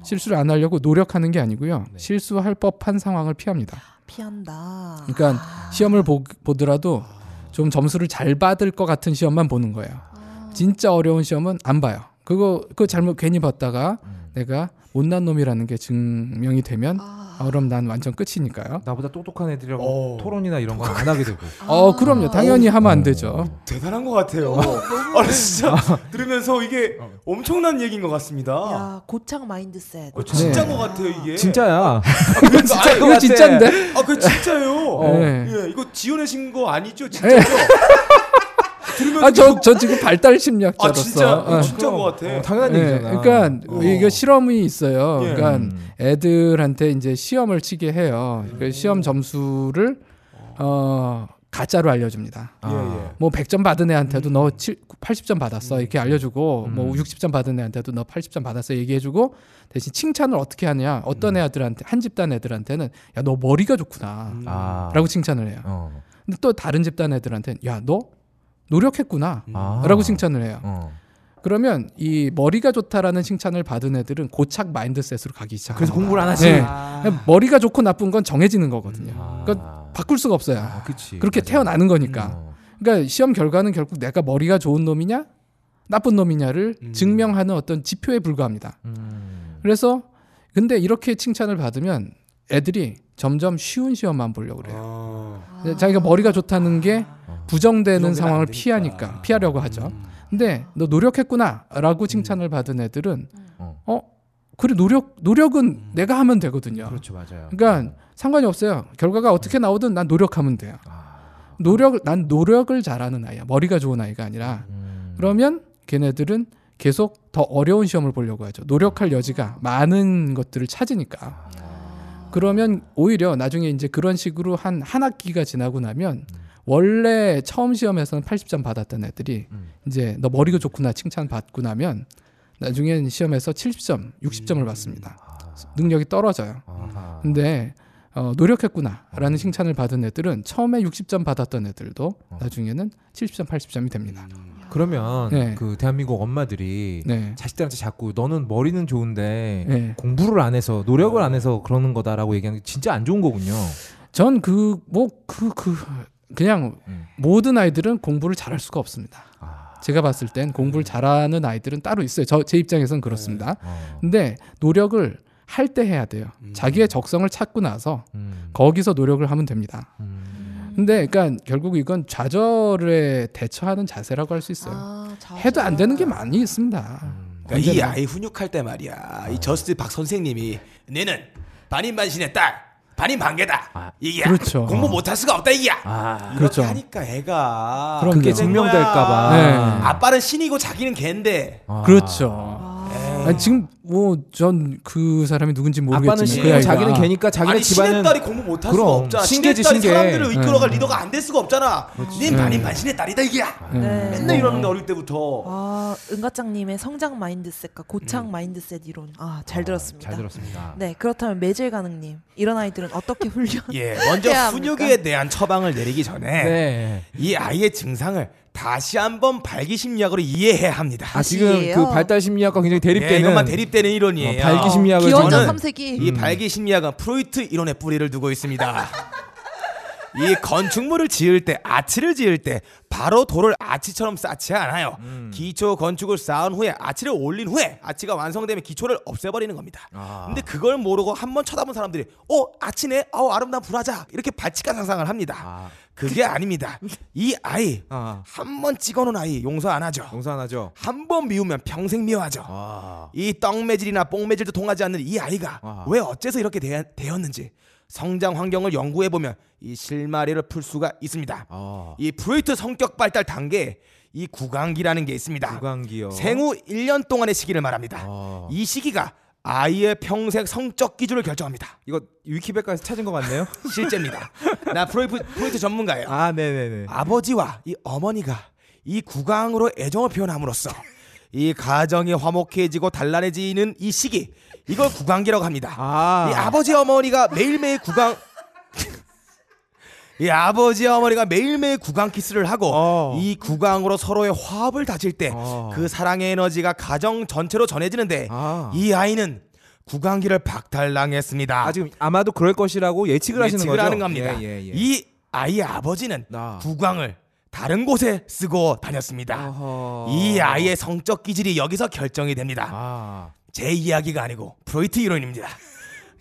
음. 실수를 안 하려고 노력하는 게 아니고요. 네. 실수할 법한 상황을 피합니다. 피한다. 그러니까 시험을 보, 보더라도 좀 점수를 잘 받을 것 같은 시험만 보는 거예요. 아. 진짜 어려운 시험은 안 봐요. 그거 그거 잘못 괜히 봤다가 음. 내가 못난 놈이라는 게 증명이 되면 아. 아, 그럼 난 완전 끝이니까요. 나보다 똑똑한 애들이랑 어. 토론이나 이런 거 안 하게 되고. 어, 그럼요. 당연히 하면 안 어. 되죠. 대단한 것 같아요. 아 진짜 들으면서 이게 엄청난 얘기인 것 같습니다. 야 고창 마인드셋. 어, 진짜인 네. 것 같아요 이게. 진짜야. <laughs> 진짜 그거 진짜인데? 아, 그 진짜요. 네. 예, 이거 지어내신 거 아니죠, 진짜죠? <laughs> 들으면서 아, 저, 저 지금 발달 아 심리학자로서. 진짜 어. 어, 진짜인 것 같아. 어, 당연한 네, 얘기잖아. 그러니까 어. 이게 실험이 있어요. 예. 그러니까 음. 애들한테 이제 시험을 치게 해요. 그 시험 점수를 어 가짜로 알려줍니다. 아. 예, 예. 뭐 100점 받은 애한테도 너 7, 80점 받았어 이렇게 알려주고 음. 뭐 60점 받은 애한테도 너 80점 받았어 얘기해주고 대신 칭찬을 어떻게 하냐 어떤 애들한테 한 집단 애들한테는 야 너 머리가 좋구나 음. 아. 라고 칭찬을 해요. 어. 근데 또 다른 집단 애들한테는 야 너 노력했구나 아. 라고 칭찬을 해요. 어. 그러면 이 머리가 좋다라는 칭찬을 받은 애들은 고착 마인드셋으로 가기 시작해요. 그래서 공부를 안 하지. 네. 아. 머리가 좋고 나쁜 건 정해지는 거거든요. 아. 그러니까 바꿀 수가 없어요. 아, 그치. 그렇게 맞아. 태어나는 거니까. 어. 그러니까 시험 결과는 결국 내가 머리가 좋은 놈이냐 나쁜 놈이냐를 음. 증명하는 어떤 지표에 불과합니다. 음. 그래서 근데 이렇게 칭찬을 받으면 애들이 점점 쉬운 시험만 보려고 그래요. 아. 자기가 머리가 좋다는 게 어. 부정되는 상황을. 피하니까 피하려고 하죠. 음. 근데 너 노력했구나라고 칭찬을 받은 애들은 어. 어 그래 노력 노력은 음. 내가 하면 되거든요. 그렇죠, 맞아요. 그러니까 상관이 없어요. 결과가 어떻게 나오든 난 노력하면 돼요. 아. 노력 난 노력을 잘하는 아이야. 머리가 좋은 아이가 아니라 음. 그러면 걔네들은 계속 더 어려운 시험을 보려고 하죠. 노력할 여지가 많은 것들을 찾으니까. 그러면 오히려 나중에 이제 그런 식으로 한 한 학기가 지나고 나면 원래 처음 시험에서는 80점 받았던 애들이 음. 이제 너 머리가 좋구나 칭찬 받고 나면 나중엔 시험에서 70점, 60점을 받습니다. 능력이 떨어져요. 아하. 근데 어, 노력했구나라는 칭찬을 받은 애들은 처음에 60점 받았던 애들도 어. 나중에는 70점, 80점이 됩니다. 그러면 네. 그 대한민국 엄마들이 네. 자식들한테 자꾸 너는 머리는 좋은데 네. 공부를 안 해서 노력을 안 해서 그러는 거다라고 얘기하는 게 진짜 안 좋은 거군요. 전 그 뭐 그 그 그냥 음. 모든 아이들은 공부를 잘할 수가 없습니다. 아. 제가 봤을 땐 공부를 잘하는 아이들은 따로 있어요. 저 제 입장에서는 그렇습니다. 어. 근데 노력을 할 때 해야 돼요. 음. 자기의 적성을 찾고 나서 음. 거기서 노력을 하면 됩니다. 음. 근데 그러니까 결국 이건 좌절에 대처하는 자세라고 할 수 있어요. 아, 자- 해도 안 되는 게 많이 있습니다. 음. 그러니까 이 아이 훈육할 때 말이야. 이 저스트 박 선생님이 너는 반인반신의 딸, 반인반개다. 아, 이게 그렇죠. 공부 못할 수가 없다 이게. 아. 그렇죠. 하니까 애가 그럼요. 그게 된 증명될까봐. 네. 아빠는 신이고 자기는 개인데. 아. 그렇죠. 아. 아니, 지금 뭐 전 그 사람이 누군지 모르겠지만 아빠는 그 신이고 아이가 자기는 개니까 자기네 아니 집안은 신의 딸이 공부 못할 수가 그럼, 없잖아. 신의 딸이 신계. 사람들을 이끌어갈 네. 리더가 안 될 수가 없잖아. 닌 네. 반인 반신의 딸이다 이게. 네. 맨날 이러는데 어릴 때부터. 아, 응가짱님의 성장 mindset과 고착 mindset 이론. 아, 잘 들었습니다. 잘 들었습니다. 네, 그렇다면 매질 가능님 이런 아이들은 어떻게 훈련? <laughs> 예, 먼저 해야 합니까? 훈육에 대한 처방을 내리기 전에 네. 이 아이의 증상을 다시 한번 발기 심리학으로 이해해야 합니다. 아 지금? 그 발달 심리학과 굉장히 예, 대립되는 이것만 대립되는 이론이에요. 어, 발기 심리학을 기원전 저는 3세기. 이 발기 심리학은 프로이트 이론의 뿌리를 두고 있습니다. 이 건축물을 지을 때 아치를 지을 때 바로 돌을 아치처럼 쌓지 않아요. 음. 기초 건축을 쌓은 후에 아치를 올린 후에 아치가 완성되면 기초를 없애버리는 겁니다. 아. 근데 그걸 모르고 한번 쳐다본 사람들이 어 아치네 아우 아름다운 불화자 이렇게 발칙한 상상을 합니다. 아. 그게 아닙니다. 이 아이 아. 한번 찍어놓은 아이 용서 안 하죠. 용서 안 하죠. 한 번 미우면 평생 미워하죠. 아. 이 떡매질이나 뽕매질도 통하지 않는 이 아이가 아. 왜 어째서 이렇게 되, 되었는지 성장 환경을 연구해 보면 이 실마리를 풀 수가 있습니다. 아. 이 프로이트 성격 발달 단계 이 구강기라는 게 있습니다. 구강기요. 생후 1년 동안의 시기를 말합니다. 아. 이 시기가 아이의 평생 성적 기준을 결정합니다. 이거 위키백과에서 찾은 것 같네요. <laughs> 실제입니다. 나 프로이트, 프로이트 전문가예요. 아, 네, 네, 네. 아버지와 이 어머니가 이 구강으로 애정을 표현함으로써 이 가정이 화목해지고 단란해지는 이 시기 이걸 구강기라고 합니다. 아. 이 아버지 어머니가 매일매일 구강 이 아버지 어머니가 매일매일 구강 키스를 하고 어. 이 구강으로 서로의 화합을 다질 때 그 어. 사랑의 에너지가 가정 전체로 전해지는데 아. 이 아이는 구강기를 박탈당했습니다. 아 지금 아마도 그럴 것이라고 예측을 하시는 예측을 거죠? 하는 겁니다. 예, 예, 예. 이 아이의 아버지는 아. 구강을 다른 곳에 쓰고 다녔습니다. 어허. 이 아이의 성적 기질이 여기서 결정이 됩니다. 아. 제 이야기가 아니고 프로이트 이론입니다.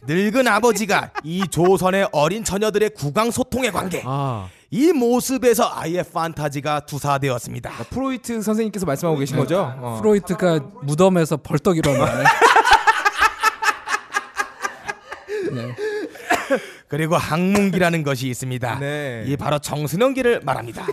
늙은 아버지가 이 조선의 어린 처녀들의 구강 소통의 관계 아. 이 모습에서 아이의 판타지가 투사되었습니다. 프로이트 선생님께서 말씀하고 계신 거죠? 어. 프로이트가 무덤에서 벌떡 일어나 네. <laughs> 네. 그리고 항문기라는 것이 있습니다. 네. 이 바로 청소년기를 말합니다.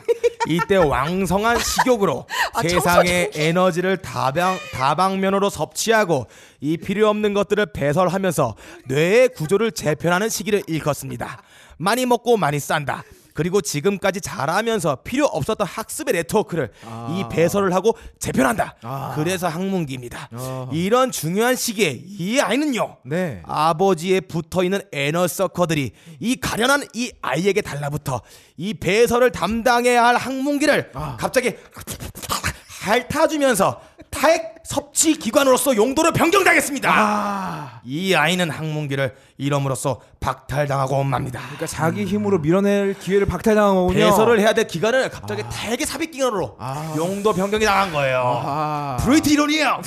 이때 왕성한 식욕으로 <laughs> 아, 세상의 에너지를 다방, 다방면으로 섭취하고 이 필요 없는 것들을 배설하면서 뇌의 구조를 재편하는 시기를 일컫습니다. 많이 먹고 많이 싼다. 그리고 지금까지 잘하면서 필요 없었던 학습의 네트워크를 이 배설을 하고 재편한다. 그래서 학문기입니다. 아. 이런 중요한 시기에 이 아이는요. 네. 아버지에 붙어 있는 에너 서커들이 이 가련한 이 아이에게 달라붙어 이 배설을 담당해야 할 항문기를 갑자기 핥아주면서 타액 섭취 기관으로서 용도를 변경당했습니다. 이 아이는 항문기를 이름으로써 박탈당하고 맙니다. 그러니까 자기 힘으로 밀어낼 기회를 박탈당한 거군요. 배설을 해야 될 기관을 갑자기 타액의 삽입 기관으로 용도 변경이 당한 거예요. 아. 프로이트 이론이에요. <laughs>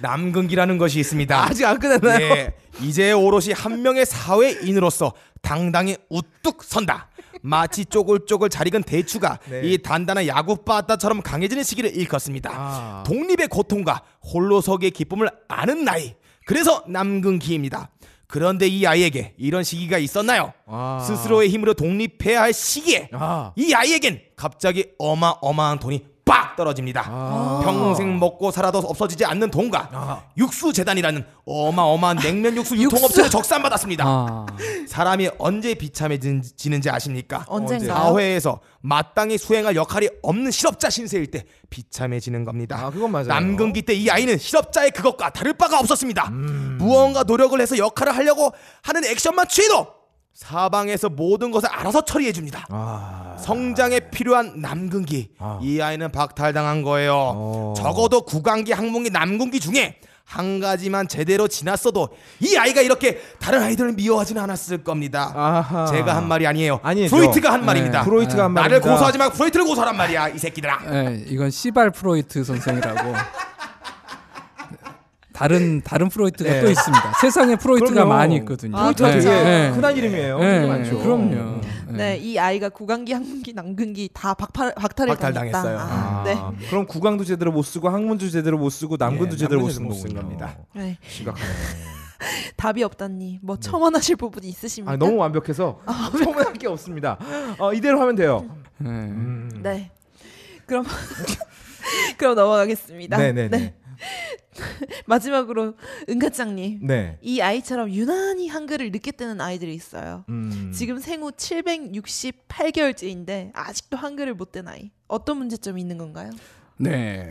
남근기라는 것이 있습니다. 아직 안 끝났나요? 예, 이제 오롯이 한 명의 사회인으로서 당당히 우뚝 선다. 마치 쪼글쪼글 잘 익은 대추가 네. 이 단단한 야구바다처럼 강해지는 시기를 일컫습니다. 아. 독립의 고통과 홀로서기의 기쁨을 아는 나이. 그래서 남근기입니다. 그런데 이 아이에게 이런 시기가 있었나요? 아. 스스로의 힘으로 독립해야 할 시기에 아. 이 아이에겐 갑자기 어마어마한 돈이 빡 떨어집니다. 아. 평생 먹고 살아도 없어지지 않는 돈과 육수 재단이라는 어마어마한 냉면 육수 유통업체를 적산 받았습니다. 아, 사람이 언제 비참해지는지 아십니까? 언젠가요? 사회에서 마땅히 수행할 역할이 없는 실업자 신세일 때 비참해지는 겁니다. 아, 그건 맞아요. 남근기 때 이 아이는 실업자의 그것과 다를 바가 없었습니다. 음. 무언가 노력을 해서 역할을 하려고 하는 액션만 취해도 사방에서 모든 것을 알아서 처리해 줍니다. 아. 성장에 필요한 남근기 아. 이 아이는 박탈당한 거예요. 어. 적어도 구강기, 항문기, 남근기 중에 한 가지만 제대로 지났어도 이 아이가 이렇게 다른 아이들을 미워하지는 않았을 겁니다. 아하. 제가 한 말이 아니에요. 아니죠. 프로이트가 한 네. 말입니다. 프로이트가 한 나를 말입니다. 고소하지 말고 프로이트를 고소하란 말이야 이 새끼들아. 예, 이건 시발 프로이트 선생이라고. <laughs> 다른 다른 프로이트가 네. 또 있습니다. 세상에 프로이트가 그럼요. 많이 있거든요. 프로이트가 되게 네. 흔한 이름이에요. 네, 되게 많죠. 그럼요. 네, 이 아이가 구강기, 항문기, 남근기 다 박탈, 박탈을 박탈 당했어요. 당했다. 아, 네. 아, 그럼 구강도 제대로 못 쓰고 항문도 제대로 못 쓰고 남근도 예, 제대로 못 쓰는 못쓴 거군요. 겁니다. 네. 심각하네. <laughs> 답이 없다니 뭐 첨언하실 부분이 있으십니까? 아, 너무 완벽해서 <laughs> 소문할 게 없습니다. 어, 이대로 하면 돼요. 예. 음. 네. 그럼 <laughs> 그럼 넘어가겠습니다. 네네 네. <laughs> 마지막으로 은가짱님. 네. 이 아이처럼 유난히 한글을 늦게 뜨는 아이들이 있어요. 음. 지금 생후 768개월째인데 아직도 한글을 못 뜬 아이. 어떤 문제점이 있는 건가요? 네.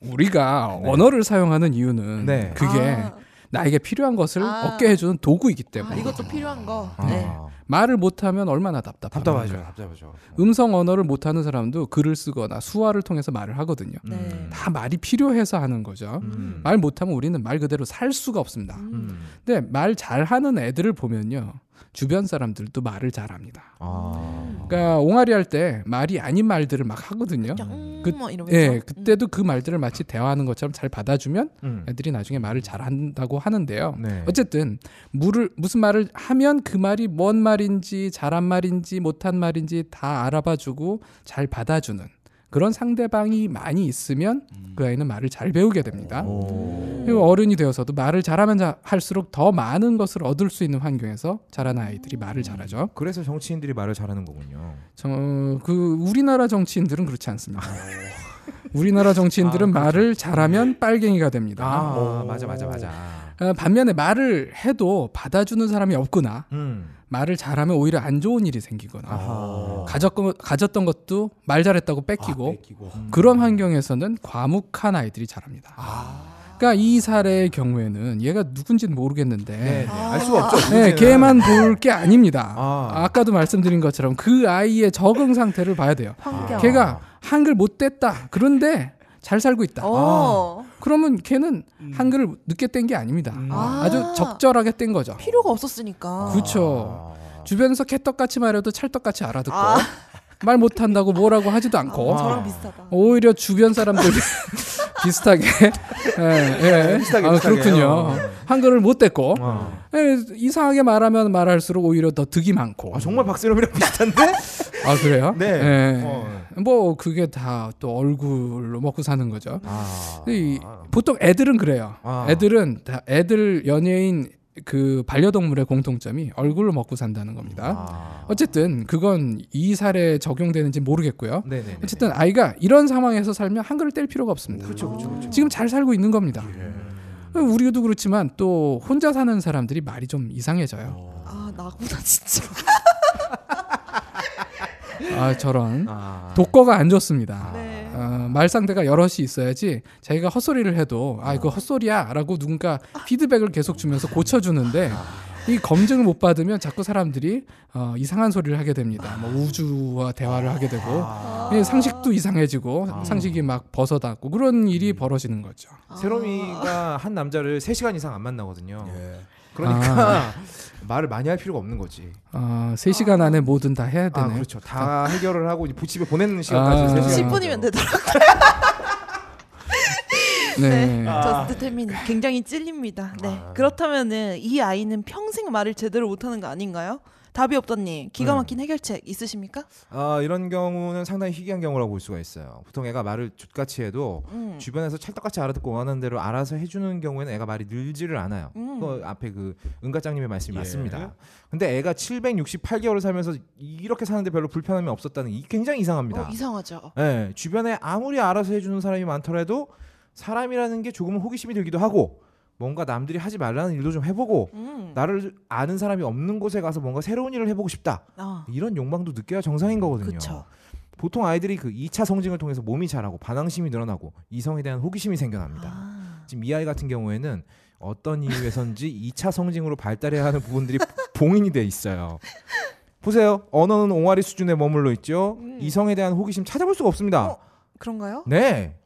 우리가 언어를 사용하는 이유는 네. 그게 아, 나에게 필요한 것을 아. 얻게 해주는 도구이기 아, 때문에 이것도 필요한 거. 아, 네. 말을 못하면 얼마나 답답합니까? 답답하죠. 답답하죠. 음성 언어를 못하는 사람도 글을 쓰거나 수화를 통해서 말을 하거든요. 네. 다 말이 필요해서 하는 거죠. 음. 말 못하면 우리는 말 그대로 살 수가 없습니다. 음. 근데 말 잘하는 애들을 보면요. 주변 사람들도 말을 잘합니다. 아. 그러니까 옹알이 할 때 말이 아닌 말들을 막 하거든요. 음, 그- 뭐. 예, 그때도 그 말들을 마치 대화하는 것처럼 잘 받아주면 음. 애들이 나중에 말을 잘한다고 하는데요. 네. 어쨌든 물을 무슨 말을 하면 그 말이 뭔 말인지 잘한 말인지 못한 말인지 다 알아봐주고 잘 받아주는 그런 상대방이 많이 있으면 그 아이는 말을 잘 배우게 됩니다. 오. 그리고 어른이 되어서도 말을 잘하면 자- 할수록 더 많은 것을 얻을 수 있는 환경에서 자라는 아이들이 말을 잘하죠. 그래서 정치인들이 말을 잘하는 거군요. 저, 그 우리나라 정치인들은 그렇지 않습니다. <laughs> 우리나라 정치인들은 말을 잘하면 빨갱이가 됩니다. 아, 맞아 맞아 맞아. 어, 반면에 말을 해도 받아주는 사람이 없거나 음. 말을 잘하면 오히려 안 좋은 일이 생기거나. 가졌건, 가졌던 것도 말 잘했다고 뺏기고 아, 뺏기고. 그런 환경에서는 과묵한 아이들이 자랍니다. 그러니까 이 사례의 경우에는 얘가 누군지는 모르겠는데 네, 네. 아. 알 수가 없죠. 네. 걔만 볼 게 아닙니다. 아. 아. 까도 말씀드린 것처럼 그 아이의 적응 상태를 봐야 돼요. 환경. 걔가 한글 못 뗐다. 그런데 잘 살고 있다. 어. 그러면 걔는 한글을 늦게 뗀 게 아닙니다. 아. 아주 적절하게 뗀 거죠. 필요가 없었으니까. 그렇죠. 주변에서 개떡같이 말해도 찰떡같이 알아듣고 아. 말 못한다고 뭐라고 하지도 않고 어, 저랑 비슷하다. 오히려 주변 사람들 <laughs> 비슷하게 <laughs> 예, 예. 비슷하게, 아, 비슷하게. 그렇군요. 어. 한글을 못 뗐고 어. 예, 이상하게 말하면 말할수록 오히려 더 득이 많고. 아, 정말 박세롬이랑 비슷한데? <laughs> 아 그래요? 네. 예. 어. 뭐 그게 다 또 얼굴로 먹고 사는 거죠. 아. 이, 보통 애들은 그래요. 아. 애들은 다 애들 연예인 그 반려동물의 공통점이 얼굴로 먹고 산다는 겁니다. 아. 어쨌든 그건 이 사례에 적용되는지 모르겠고요. 네네. 어쨌든 아이가 이런 상황에서 살면 한글을 뗄 필요가 없습니다. 그렇죠, 그렇죠, 그렇죠. 지금 잘 살고 있는 겁니다. 예. 우리도 그렇지만 또 혼자 사는 사람들이 말이 좀 이상해져요. 아 나구나 진짜. 아 저런 아. 독거가 안 좋습니다. 네. 어, 말 상대가 여럿이 있어야지 자기가 헛소리를 해도 아 이거 헛소리야라고 누군가 피드백을 계속 주면서 고쳐주는데 이 검증을 못 받으면 자꾸 사람들이 어, 이상한 소리를 하게 됩니다. 뭐 우주와 대화를 하게 되고 아. 예, 상식도 이상해지고 상식이 막 벗어나고 그런 일이 벌어지는 거죠. 세롬이가 한 남자를 3시간 이상 안 만나거든요. 예. 그러니까 <laughs> 말을 많이 할 필요가 없는 거지. 어, 3시간 안에 뭐든 다 해야 아, 되네. 그렇죠. 다 해결을 하고 이제 부집에 보내는 시간까지 아. 3시간. 10분이면 되더라고요. 네. 저스트 태민 굉장히 찔립니다. 네. 그렇다면은 이 아이는 평생 말을 제대로 못하는 거 아닌가요? 답이 없더니 기가 네. 막힌 해결책 있으십니까? 아, 이런 경우는 상당히 희귀한 경우라고 볼 수가 있어요. 보통 애가 말을 족같이 해도 음. 주변에서 찰떡같이 알아듣고 원하는 대로 알아서 해주는 경우에는 애가 말이 늘지를 않아요. 음. 그 앞에 그 은가장님의 말씀이 예. 맞습니다. 근데 애가 768개월을 살면서 이렇게 사는데 별로 불편함이 없었다는 게 굉장히 이상합니다. 어, 이상하죠. 예, 주변에 아무리 알아서 해주는 사람이 많더라도 사람이라는 게 조금은 호기심이 들기도 하고 뭔가 남들이 하지 말라는 일도 좀 해보고 음. 나를 아는 사람이 없는 곳에 가서 뭔가 새로운 일을 해보고 싶다 아. 이런 욕망도 느껴야 정상인 거거든요. 그쵸. 보통 아이들이 그 2차 성징을 통해서 몸이 자라고 반항심이 늘어나고 이성에 대한 호기심이 생겨납니다. 아. 지금 이 아이 같은 경우에는 어떤 이유에선지 2차 성징으로 발달해야 하는 부분들이 봉인이 돼 있어요. 보세요. 언어는 옹알이 수준에 머물러 있죠. 음. 이성에 대한 호기심 찾아볼 수가 없습니다. 어? 그런가요? 네.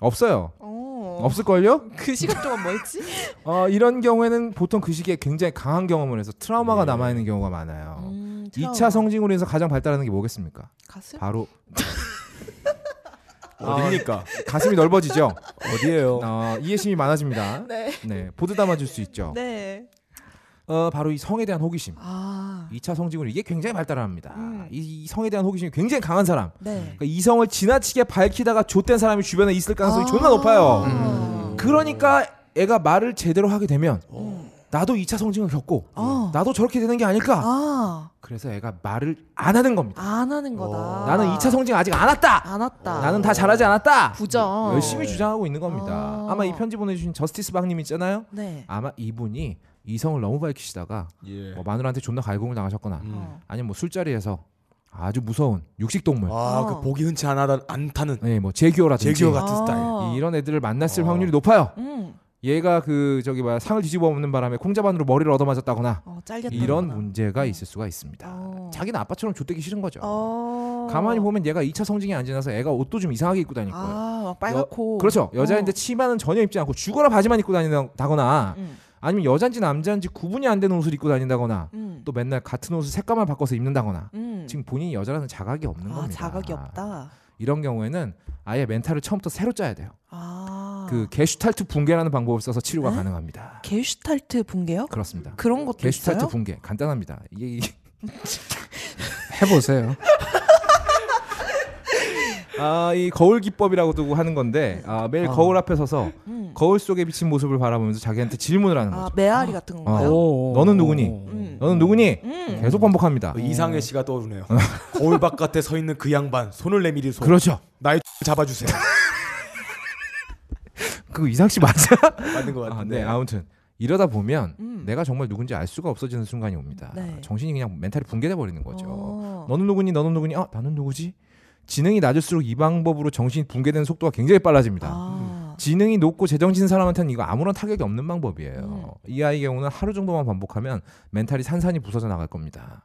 없어요. 어. 없을걸요? 그 시간 동안 뭐 했지? 어, 이런 경우에는 보통 그 시기에 굉장히 강한 경험을 해서 트라우마가 예. 남아있는 경우가 많아요. 음, 2차 성징으로 해서 가장 발달하는 게 뭐겠습니까? 가슴? 바로 <laughs> 어디입니까? 가슴이 넓어지죠. 어디예요? 어, 이해심이 많아집니다. 네. 네, 보드 담아줄 수 있죠. 네. 어, 바로 이 성에 대한 호기심. 아. 2차 성징으로 이게 굉장히 발달합니다. 음. 이, 이 성에 대한 호기심이 굉장히 강한 사람. 네. 그러니까 이성을 지나치게 밝히다가 좆된 사람이 주변에 있을 가능성이 아. 존나 높아요. 음. 그러니까 애가 말을 제대로 하게 되면 음. 나도 2차 성징을 겪고 어. 나도 저렇게 되는 게 아닐까? 아. 그래서 애가 말을 안 하는 겁니다. 안 하는 거다. 나는 2차 성징 아직 안 왔다. 안 왔다. 나는 다 잘하지 않았다. 부정. 열심히 주장하고 있는 겁니다. 아. 아마 이 편지 보내주신 저스티스 박님 있잖아요. 네. 아마 이분이 이성을 너무 밝히시다가 예. 뭐 마누라한테 존나 갈굼을 당하셨거나 음. 어. 아니면 뭐 술자리에서 아주 무서운 육식 동물, 아, 어. 그 보기 흔치 않아 않다는 네, 뭐 제기어라든지 제기어 같은 아. 스타일. 이런 애들을 만났을 어. 확률이 높아요. 음. 얘가 그 저기 뭐야 상을 뒤집어 엎는 바람에 콩자반으로 머리를 얻어맞았다거나 어, 잘렸다. 이런 문제가 있을 수가 있습니다. 어. 자기는 아빠처럼 좆되기 싫은 거죠. 어. 가만히 보면 얘가 2차 성징이 안 지나서 애가 옷도 좀 이상하게 입고 다닐 거예요. 아, 막 빨갛고. 그렇죠. 여자인데 어. 치마는 전혀 입지 않고 죽어라 바지만 입고 다닌다거나 음. 아니면 여잔지 남잔지 구분이 안 되는 옷을 입고 다닌다거나 음. 또 맨날 같은 옷을 색감을 바꿔서 입는다거나 음. 지금 본인이 여자라는 자각이 없는 아, 겁니다. 자각이 없다. 이런 경우에는 아예 멘탈을 처음부터 새로 짜야 돼요. 아. 그 게슈탈트 붕괴라는 방법을 써서 치료가 네? 가능합니다. 게슈탈트 붕괴요? 그렇습니다. 그런 것도 게슈탈트 있어요? 붕괴 간단합니다. 이게 <laughs> 해보세요. 아, 이 거울 기법이라고도 하는 건데 아, 매일 아. 거울 앞에 서서 음. 거울 속에 비친 모습을 바라보면서 자기한테 질문을 하는 아, 거죠. 메아리 같은 건가요? 오. 너는 누구니? 음. 너는 누구니? 음. 계속 반복합니다. 그 이상해 씨가 떠오르네요. 거울 바깥에 서 있는 그 양반 손을 내밀이 손. 그렇죠. 나의 잡아주세요. <laughs> 그 이상 씨 맞아? 맞는 것 아, 같은데. 네, 아무튼 이러다 보면 음. 내가 정말 누군지 알 수가 없어지는 순간이 옵니다. 네. 정신이 그냥 멘탈이 붕괴돼 버리는 거죠. 어. 너는 누구니? 너는 누구니? 아, 나는 누구지? 지능이 낮을수록 이 방법으로 정신이 붕괴되는 속도가 굉장히 빨라집니다. 아. 지능이 높고 제정신 사람한테는 이거 아무런 타격이 없는 방법이에요. 음. 이 아이 경우는 하루 정도만 반복하면 멘탈이 산산이 부서져 나갈 겁니다.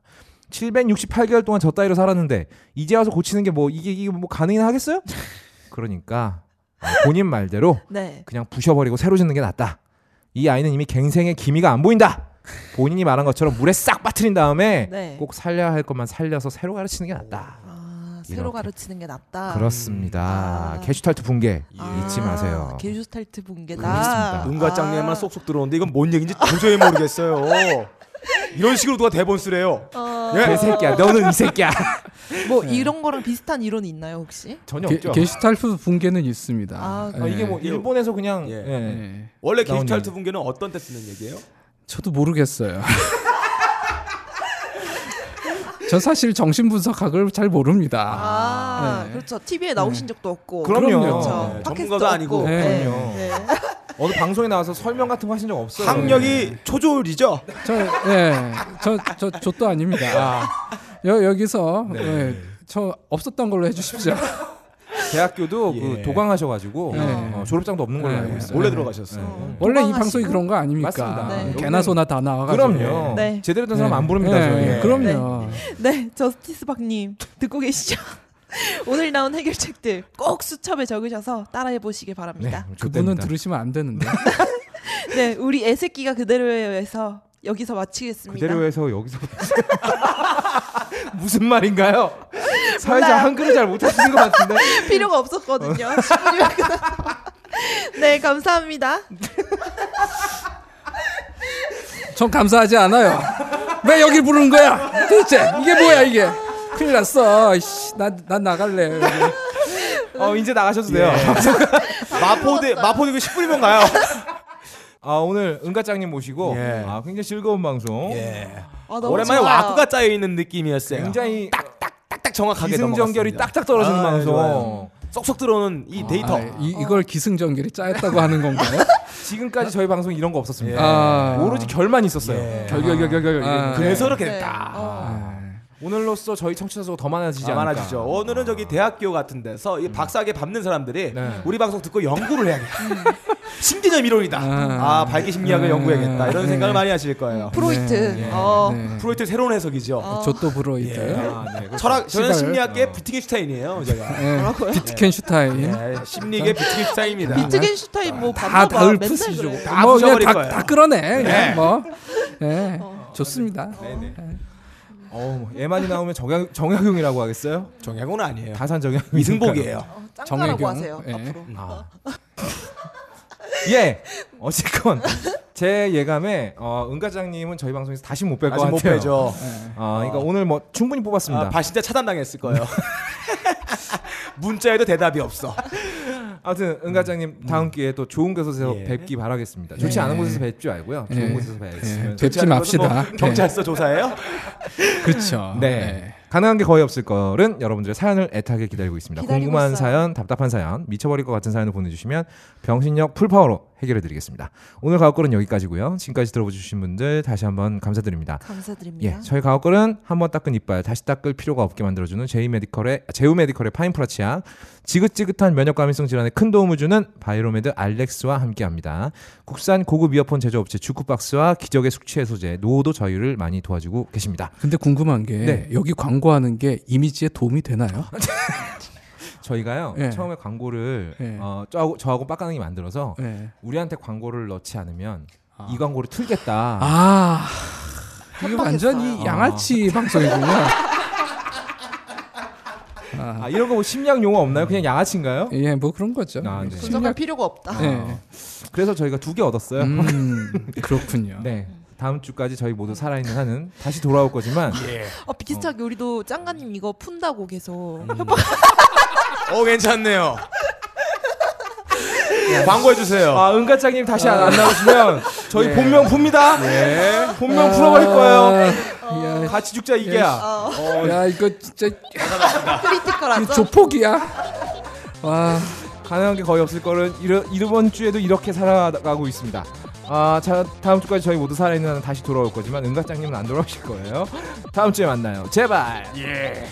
768개월 동안 저 따위로 살았는데 이제 와서 고치는 게 뭐 이게 이게 뭐 가능이나 하겠어요? 그러니까 어, 본인 말대로 <laughs> 네. 그냥 부셔버리고 새로 짓는 게 낫다. 이 아이는 이미 갱생의 기미가 안 보인다. 본인이 말한 것처럼 물에 싹 빠뜨린 다음에 네. 꼭 살려야 할 것만 살려서 새로 가르치는 게 낫다. 아, 새로. 가르치는 게 낫다. 그렇습니다. 아. 게슈탈트 붕괴 아, 잊지 마세요. 게슈탈트 붕괴다. 그렇습니다. 은가짱님만 쏙쏙 들어오는데 이건 뭔 얘기인지 도저히 모르겠어요. <laughs> 이런 식으로 누가 대본 쓰래요. 어, 예. 개새끼야, 너는 이 새끼야. <laughs> 뭐 이런 거랑 비슷한 이론이 있나요 혹시? 전혀 게, 없죠. 게슈탈트 붕괴는 있습니다. 아, 어, 이게 뭐 일본에서 그냥 예. 예. 예. 원래. 게슈탈트 붕괴는 어떤 때 쓰는 얘기예요? 저도 모르겠어요. <laughs> 저 사실 정신분석학을 잘 모릅니다. 아, 네. 그렇죠. TV에 나오신 적도 없고. 그럼요. 그렇죠. 네, 전문가도 아니고. 없고. 네. 그럼요. 네. 어느 방송에 나와서 설명 같은 거 하신 적 없어요. 학력이 초졸이죠. 저, 예, 저, 저, 저 도 아닙니다. 여, 여기서, 예, 저 없었던 걸로 해주십시오. 대학교도 그 예. 도강하셔가지고 네. 어, 졸업장도 없는 걸로 네. 알고 있어요. 몰래 네. 들어가셨어요. 어, 원래 이. 방송이 그런 거 아닙니까? 맞습니다. 네. 개나 소나 다 나와가지고. 그럼요. 네. 제대로 된 사람 네. 안 부릅니다. 네, 저희. 예. 그럼요. 네, 저스티스 박님 듣고 계시죠? <laughs> 오늘 나온 해결책들 꼭 수첩에 적으셔서 따라해 보시길 바랍니다. 그분은 좋답니다. 들으시면 안 되는데. <laughs> 네, 우리 애새끼가 그대로에서 여기서 마치겠습니다. 그대로 해서 여기서 <laughs> <laughs> 무슨 말인가요? 사회자. 한글을 잘 못하시는 것 같은데. <laughs> 필요가 없었거든요. 10분이면 <laughs> 끝났어. 네, 감사합니다. 전 감사하지 않아요. 왜 여길 부르는 거야? 도대체 이게 뭐야 이게? 큰일 났어. 씨, 난, 난 나갈래. 어 이제 나가셔도 돼요. 마포대 마포대 그 10분이면 가요. 아 오늘 은가짱님 모시고 예. 아 굉장히 즐거운 방송. 예. 아, 오랜만에 좋아요. 와꾸가 짜여 있는 느낌이었어요. 굉장히 딱딱 정확하게 기승전결이. 딱딱 떨어지는 아, 방송. 좋아요. 쏙쏙 들어오는 이 데이터. 아, 이, 이걸 기승전결이 짜였다고 하는 건가요? <laughs> 지금까지 저희 방송 이런 거 없었습니다. 예. 아. 오로지 결만 있었어요. 예. 결결결결결. 아. 그래서 그렇게 네. 됐다. 어. 오늘로써 저희 청취자 수가 더 많아지지 아, 않을까. 많아지죠. 오늘은 저기 대학교 같은 데서 이 박사학위 밟는 사람들이 네. 우리 방송 듣고 연구를 해야겠다. 심리적 이론이다. 아, 아. 발기 심리학을 음. 연구해야겠다. 이런 네. 생각을 많이 하실 거예요. 프로이트. 네. 어. 네. 프로이트 새로운 해석이죠. 어. 조또 브로이드. 예. 아, 네. 철학 저는. 심리학계 어. 비트겐슈타인이에요, 제가. 예. 뭐라고요? 비트겐슈타인. 예, 심리계 비트겐슈타인입니다. 비트겐슈타인 뭐다 봤나 봐. 다 부시죠. 다 뭐 그냥 부셔버릴 다, 거예요. 다 끌어내. 그냥 네. 뭐. 예. 어. 좋습니다. 네네. 어, 얘만이 나오면 정약 정약용이라고 하겠어요? 정약은 아니에요. 다산 정약 이승복이에요. 어, 짱가라고. 하세요. 예. 앞으로. 아. 예. 어쨌건 제 예감에 어, 은가장님은 저희 방송에서 다시 못 뵐 것 아직 같아요. 못 빼죠. 예. 어, 그러니까 오늘 뭐 충분히 뽑았습니다. 아, 바신자 차단당했을 거예요. <laughs> 문자에도 대답이 없어. 아무튼 은가장님 다음 기회에 또 좋은 곳에서 예. 뵙기 바라겠습니다. 좋지 예. 않은 곳에서 뵙지 말고요. 좋은 <laughs> 예. 곳에서 예. 뵙으면 뵙지 맙시다. 뭐 경찰서 조사예요? 예. <laughs> 그렇죠. 네. 가능한 게 거의 없을 거는 여러분들의 사연을 애타게 기다리고 있습니다. 기다리고 궁금한 있어요. 사연, 답답한 사연, 미쳐버릴 것 같은 사연을 보내주시면 병신력 full power로 해결해 드리겠습니다. 오늘 가옥걸은 여기까지고요. 지금까지 들어주신 분들 다시 한번 감사드립니다. 감사드립니다. 예, 저희 가옥걸은 한 번 닦은 이빨 다시 닦을 필요가 없게 만들어주는 제이 메디컬의 제우 메디컬의 파인프라 치약, 지긋지긋한 면역 감염성 질환에 큰 도움을 주는 바이로메드 알렉스와 함께합니다. 국산 고급 이어폰 제조업체 주쿠박스와 기적의 숙취 해소제 노도 저희를 많이 도와주고 계십니다. 근데 궁금한 게 네. 여기 광고하는 게 이미지에 도움이 되나요? <laughs> 저희가요 예. 처음에 광고를 예. 어, 저하고, 저하고 빡가능이 만들어서 네. 우리한테 광고를 넣지 않으면 아. 이 광고를 틀겠다. 아, 이게. 완전히 양아치 방송이군요. 아, 이런 거 뭐 심리학 용어 없나요? 그냥 양아치인가요? 예, 뭐 그런 거죠. 아, 네. 분석할 필요가 없다. 예. 그래서 저희가 두 개 얻었어요. 음, 그렇군요. <laughs> 네. 다음 주까지 저희 모두 살아있는 한은 다시 돌아올 거지만 예. 아, 비슷하게 우리도 짱가님 이거 푼다고 계속 음. 협박. 어 괜찮네요. 광고해 주세요. 아 은가짱님 다시 안, 안 나오시면 저희 예. 본명 풉니다. 네. 본명 아, 풀어버릴 거예요. 야, 같이 죽자 이게야. 어, 야, 이거 진짜 크리티컬하죠. 이 조폭이야. 와, 가능한 게 거의 없을 거를 이러, 이번 주에도 이렇게 살아가고 있습니다. 아, 자, 다음 주까지 저희 모두 살아있는 한은 다시 돌아올 거지만 은가짱님은 안 돌아오실 거예요. 다음 주에 만나요. 제발. 예.